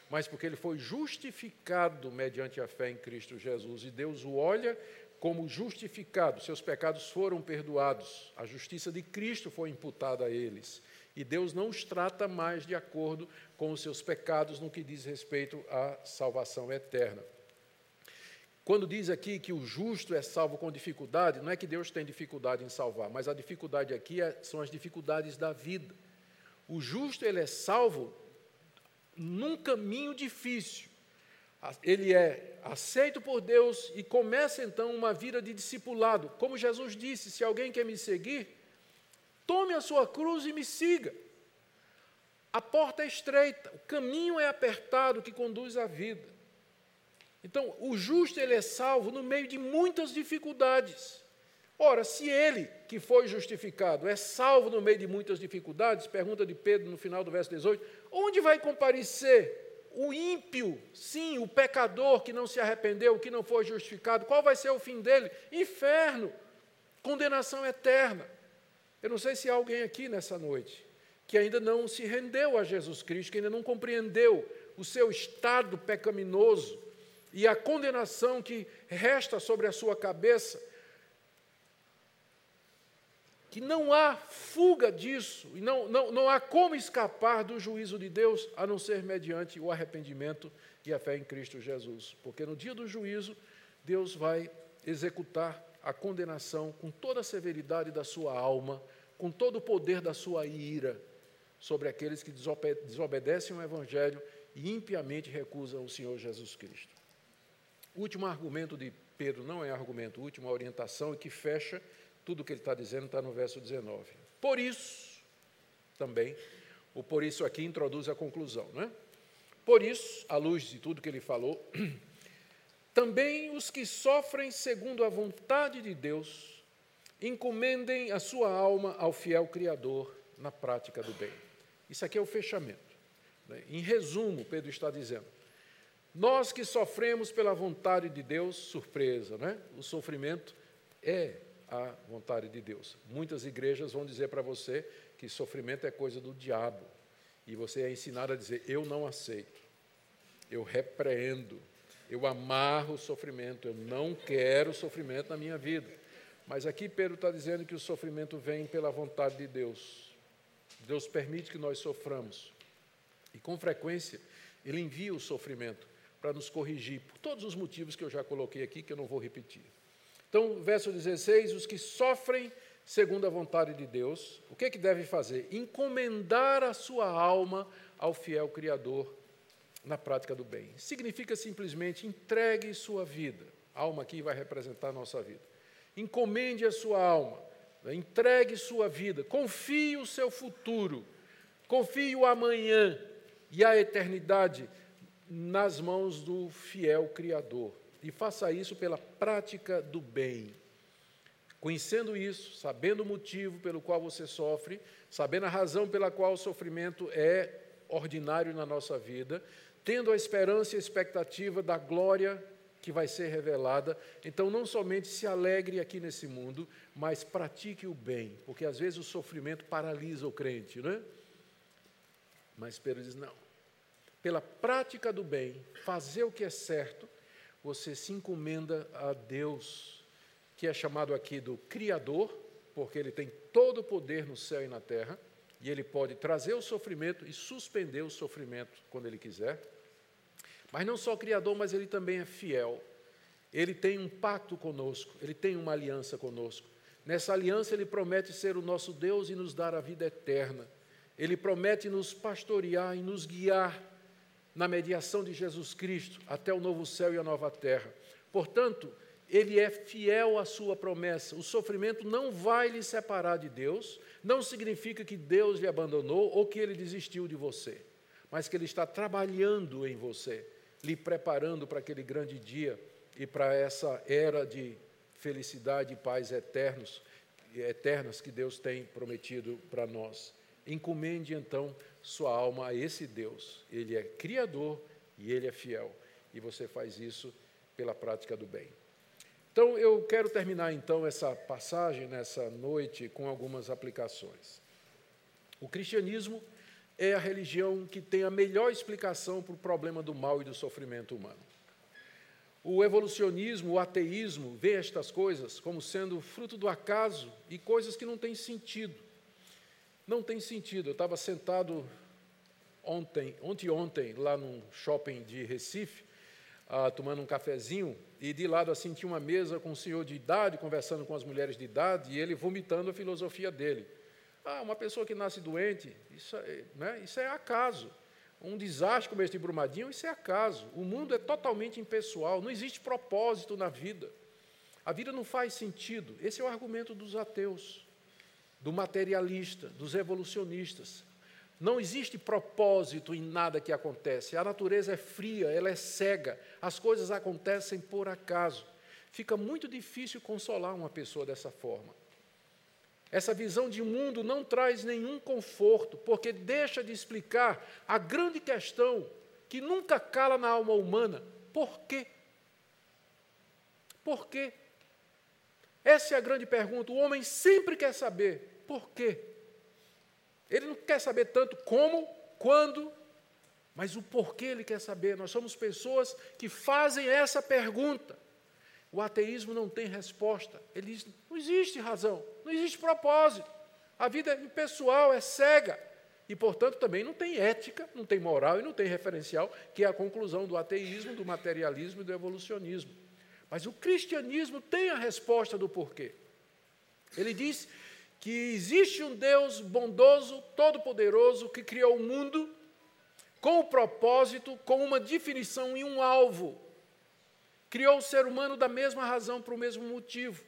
mas porque ele foi justificado mediante a fé em Cristo Jesus. E Deus o olha como justificado, seus pecados foram perdoados, a justiça de Cristo foi imputada a eles. E Deus não os trata mais de acordo com os seus pecados no que diz respeito à salvação eterna. Quando diz aqui que o justo é salvo com dificuldade, não é que Deus tem dificuldade em salvar, mas a dificuldade aqui é, são as dificuldades da vida. O justo ele é salvo num caminho difícil. Ele é aceito por Deus e começa então uma vida de discipulado. Como Jesus disse: se alguém quer me seguir, tome a sua cruz e me siga. A porta é estreita, o caminho é apertado que conduz à vida. Então, o justo ele é salvo no meio de muitas dificuldades. Ora, se ele, que foi justificado, é salvo no meio de muitas dificuldades, pergunta de Pedro no final do verso 18, onde vai comparecer o ímpio, sim, o pecador que não se arrependeu, que não foi justificado? Qual vai ser o fim dele? Inferno, condenação eterna. Eu não sei se há alguém aqui nessa noite que ainda não se rendeu a Jesus Cristo, que ainda não compreendeu o seu estado pecaminoso e a condenação que resta sobre a sua cabeça, que não há fuga disso, e não, não, não há como escapar do juízo de Deus, a não ser mediante o arrependimento e a fé em Cristo Jesus. Porque no dia do juízo, Deus vai executar a condenação com toda a severidade da sua alma, com todo o poder da sua ira sobre aqueles que desobedecem o Evangelho e impiamente recusam o Senhor Jesus Cristo. O último argumento de Pedro não é argumento, última orientação e que fecha tudo o que ele está dizendo está no verso 19. Por isso, também, o por isso aqui introduz a conclusão, não é? Por isso, à luz de tudo que ele falou, também os que sofrem segundo a vontade de Deus, encomendem a sua alma ao fiel Criador na prática do bem. Isso aqui é o fechamento. Né? Em resumo, Pedro está dizendo: nós que sofremos pela vontade de Deus, surpresa, né? O sofrimento é a vontade de Deus. Muitas igrejas vão dizer para você que sofrimento é coisa do diabo. E você é ensinado a dizer: eu não aceito, eu repreendo, eu amarro o sofrimento, eu não quero sofrimento na minha vida. Mas aqui Pedro está dizendo que o sofrimento vem pela vontade de Deus. Deus permite que nós soframos. E com frequência, Ele envia o sofrimento para nos corrigir, por todos os motivos que eu já coloquei aqui, que eu não vou repetir. Então, verso 16: os que sofrem segundo a vontade de Deus, o que, é que devem fazer? Encomendar a sua alma ao fiel Criador na prática do bem. Significa simplesmente entregue sua vida. A alma aqui vai representar a nossa vida. Encomende a sua alma, né? entregue sua vida, confie o seu futuro, confie o amanhã e a eternidade nas mãos do fiel Criador. E faça isso pela prática do bem. Conhecendo isso, sabendo o motivo pelo qual você sofre, sabendo a razão pela qual o sofrimento é ordinário na nossa vida, tendo a esperança e a expectativa da glória que vai ser revelada, então não somente se alegre aqui nesse mundo, mas pratique o bem, porque às vezes o sofrimento paralisa o crente, não é? Mas Pedro diz: não, pela prática do bem, fazer o que é certo, você se encomenda a Deus, que é chamado aqui do Criador, porque Ele tem todo o poder no céu e na terra, e Ele pode trazer o sofrimento e suspender o sofrimento quando Ele quiser. Mas não só Criador, mas Ele também é fiel. Ele tem um pacto conosco, Ele tem uma aliança conosco. Nessa aliança, Ele promete ser o nosso Deus e nos dar a vida eterna. Ele promete nos pastorear e nos guiar na mediação de Jesus Cristo até o novo céu e a nova terra. Portanto, ele é fiel à sua promessa. O sofrimento não vai lhe separar de Deus, não significa que Deus lhe abandonou ou que ele desistiu de você, mas que ele está trabalhando em você, lhe preparando para aquele grande dia e para essa era de felicidade e paz eternos, eternas que Deus tem prometido para nós. Encomende então sua alma a esse Deus. Ele é criador e ele é fiel. E você faz isso pela prática do bem. Então eu quero terminar então essa passagem nessa noite com algumas aplicações. O cristianismo é a religião que tem a melhor explicação para o problema do mal e do sofrimento humano. O evolucionismo, o ateísmo, vê estas coisas como sendo fruto do acaso e coisas que não têm sentido. Não tem sentido. Eu estava sentado ontem, ontem, ontem, lá num shopping de Recife, ah, tomando um cafezinho, e de lado assim tinha uma mesa com um senhor de idade, conversando com as mulheres de idade, e ele vomitando a filosofia dele. Ah, uma pessoa que nasce doente, isso é, né, isso é acaso. Um desastre como este de Brumadinho, isso é acaso. O mundo é totalmente impessoal, não existe propósito na vida. A vida não faz sentido. Esse é o argumento dos ateus, do materialista, dos evolucionistas. Não existe propósito em nada que acontece. A natureza é fria, ela é cega. As coisas acontecem por acaso. Fica muito difícil consolar uma pessoa dessa forma. Essa visão de mundo não traz nenhum conforto, porque deixa de explicar a grande questão que nunca cala na alma humana: por quê? Por quê? Essa é a grande pergunta. O homem sempre quer saber por quê. Ele não quer saber tanto como, quando, mas o porquê ele quer saber. Nós somos pessoas que fazem essa pergunta. O ateísmo não tem resposta. Ele diz: não existe razão, não existe propósito. A vida impessoal, é cega. E, portanto, também não tem ética, não tem moral e não tem referencial, que é a conclusão do ateísmo, do materialismo e do evolucionismo. Mas o cristianismo tem a resposta do porquê. Ele diz que existe um Deus bondoso, todo-poderoso, que criou o mundo com o propósito, com uma definição e um alvo criou o ser humano da mesma razão, para o mesmo motivo.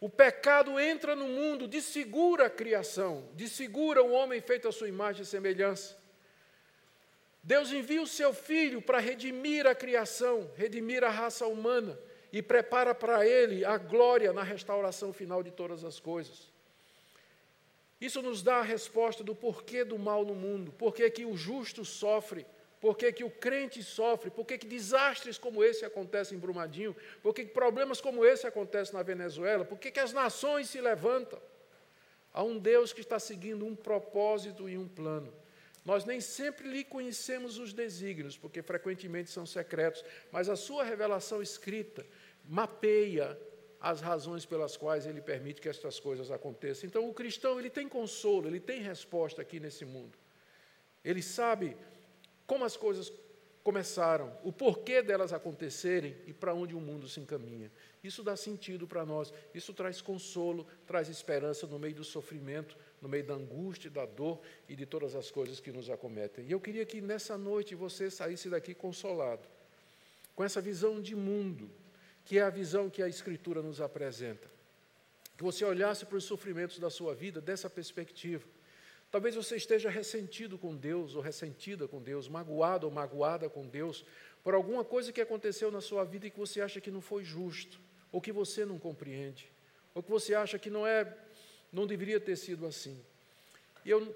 O pecado entra no mundo, desfigura a criação, desfigura o homem feito à sua imagem e semelhança. Deus envia o seu filho para redimir a criação, redimir a raça humana e prepara para ele a glória na restauração final de todas as coisas. Isso nos dá a resposta do porquê do mal no mundo, porquê que o justo sofre por que, que o crente sofre? Por que, que desastres como esse acontecem em Brumadinho? Por que, que problemas como esse acontecem na Venezuela? Por que, que as nações se levantam? Há um Deus que está seguindo um propósito e um plano. Nós nem sempre lhe conhecemos os desígnios, porque frequentemente são secretos, mas a sua revelação escrita mapeia as razões pelas quais ele permite que estas coisas aconteçam. Então, o cristão ele tem consolo, ele tem resposta aqui nesse mundo. Ele sabe como as coisas começaram, o porquê delas acontecerem e para onde o mundo se encaminha. Isso dá sentido para nós, isso traz consolo, traz esperança no meio do sofrimento, no meio da angústia, da dor e de todas as coisas que nos acometem. E eu queria que nessa noite você saísse daqui consolado, com essa visão de mundo, que é a visão que a Escritura nos apresenta. Que você olhasse para os sofrimentos da sua vida dessa perspectiva Talvez você esteja ressentido com Deus, ou ressentida com Deus, magoado ou magoada com Deus, por alguma coisa que aconteceu na sua vida e que você acha que não foi justo, ou que você não compreende, ou que você acha que não é, não deveria ter sido assim. E eu,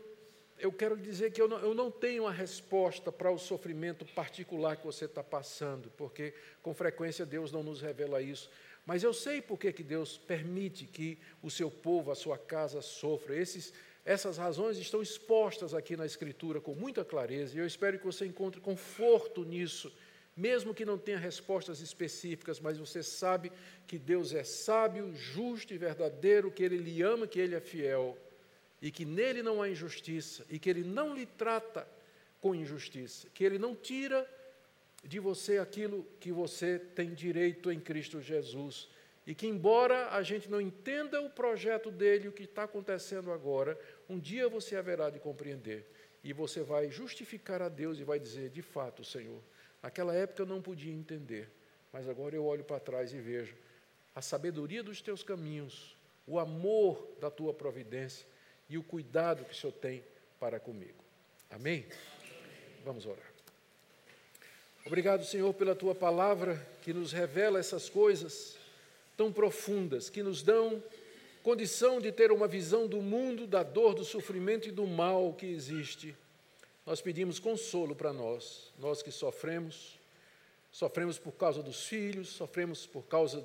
eu quero dizer que eu não, eu não tenho a resposta para o sofrimento particular que você está passando, porque com frequência Deus não nos revela isso. Mas eu sei por que Deus permite que o seu povo, a sua casa, sofra. Esses essas razões estão expostas aqui na Escritura com muita clareza, e eu espero que você encontre conforto nisso, mesmo que não tenha respostas específicas, mas você sabe que Deus é sábio, justo e verdadeiro, que Ele lhe ama, que Ele é fiel, e que nele não há injustiça, e que Ele não lhe trata com injustiça, que Ele não tira de você aquilo que você tem direito em Cristo Jesus e que, embora a gente não entenda o projeto dele, o que está acontecendo agora, um dia você haverá de compreender. E você vai justificar a Deus e vai dizer: de fato, Senhor, naquela época eu não podia entender, mas agora eu olho para trás e vejo a sabedoria dos teus caminhos, o amor da tua providência e o cuidado que o Senhor tem para comigo. Amém? Vamos orar. Obrigado, Senhor, pela tua palavra que nos revela essas coisas tão profundas, que nos dão condição de ter uma visão do mundo, da dor, do sofrimento e do mal que existe. Nós pedimos consolo para nós, nós que sofremos, sofremos por causa dos filhos, sofremos por causa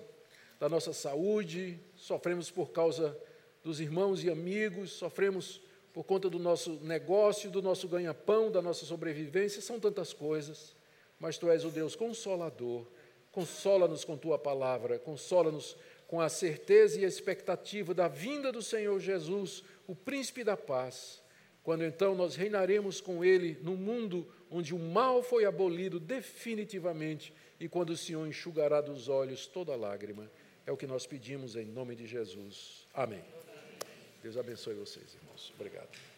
da nossa saúde, sofremos por causa dos irmãos e amigos, sofremos por conta do nosso negócio, do nosso ganha-pão, da nossa sobrevivência, são tantas coisas, mas tu és o Deus consolador. Consola-nos com tua palavra, consola-nos com a certeza e a expectativa da vinda do Senhor Jesus, o príncipe da paz, quando então nós reinaremos com ele no mundo onde o mal foi abolido definitivamente e quando o Senhor enxugará dos olhos toda lágrima. É o que nós pedimos em nome de Jesus. Amém. Deus abençoe vocês, irmãos. Obrigado.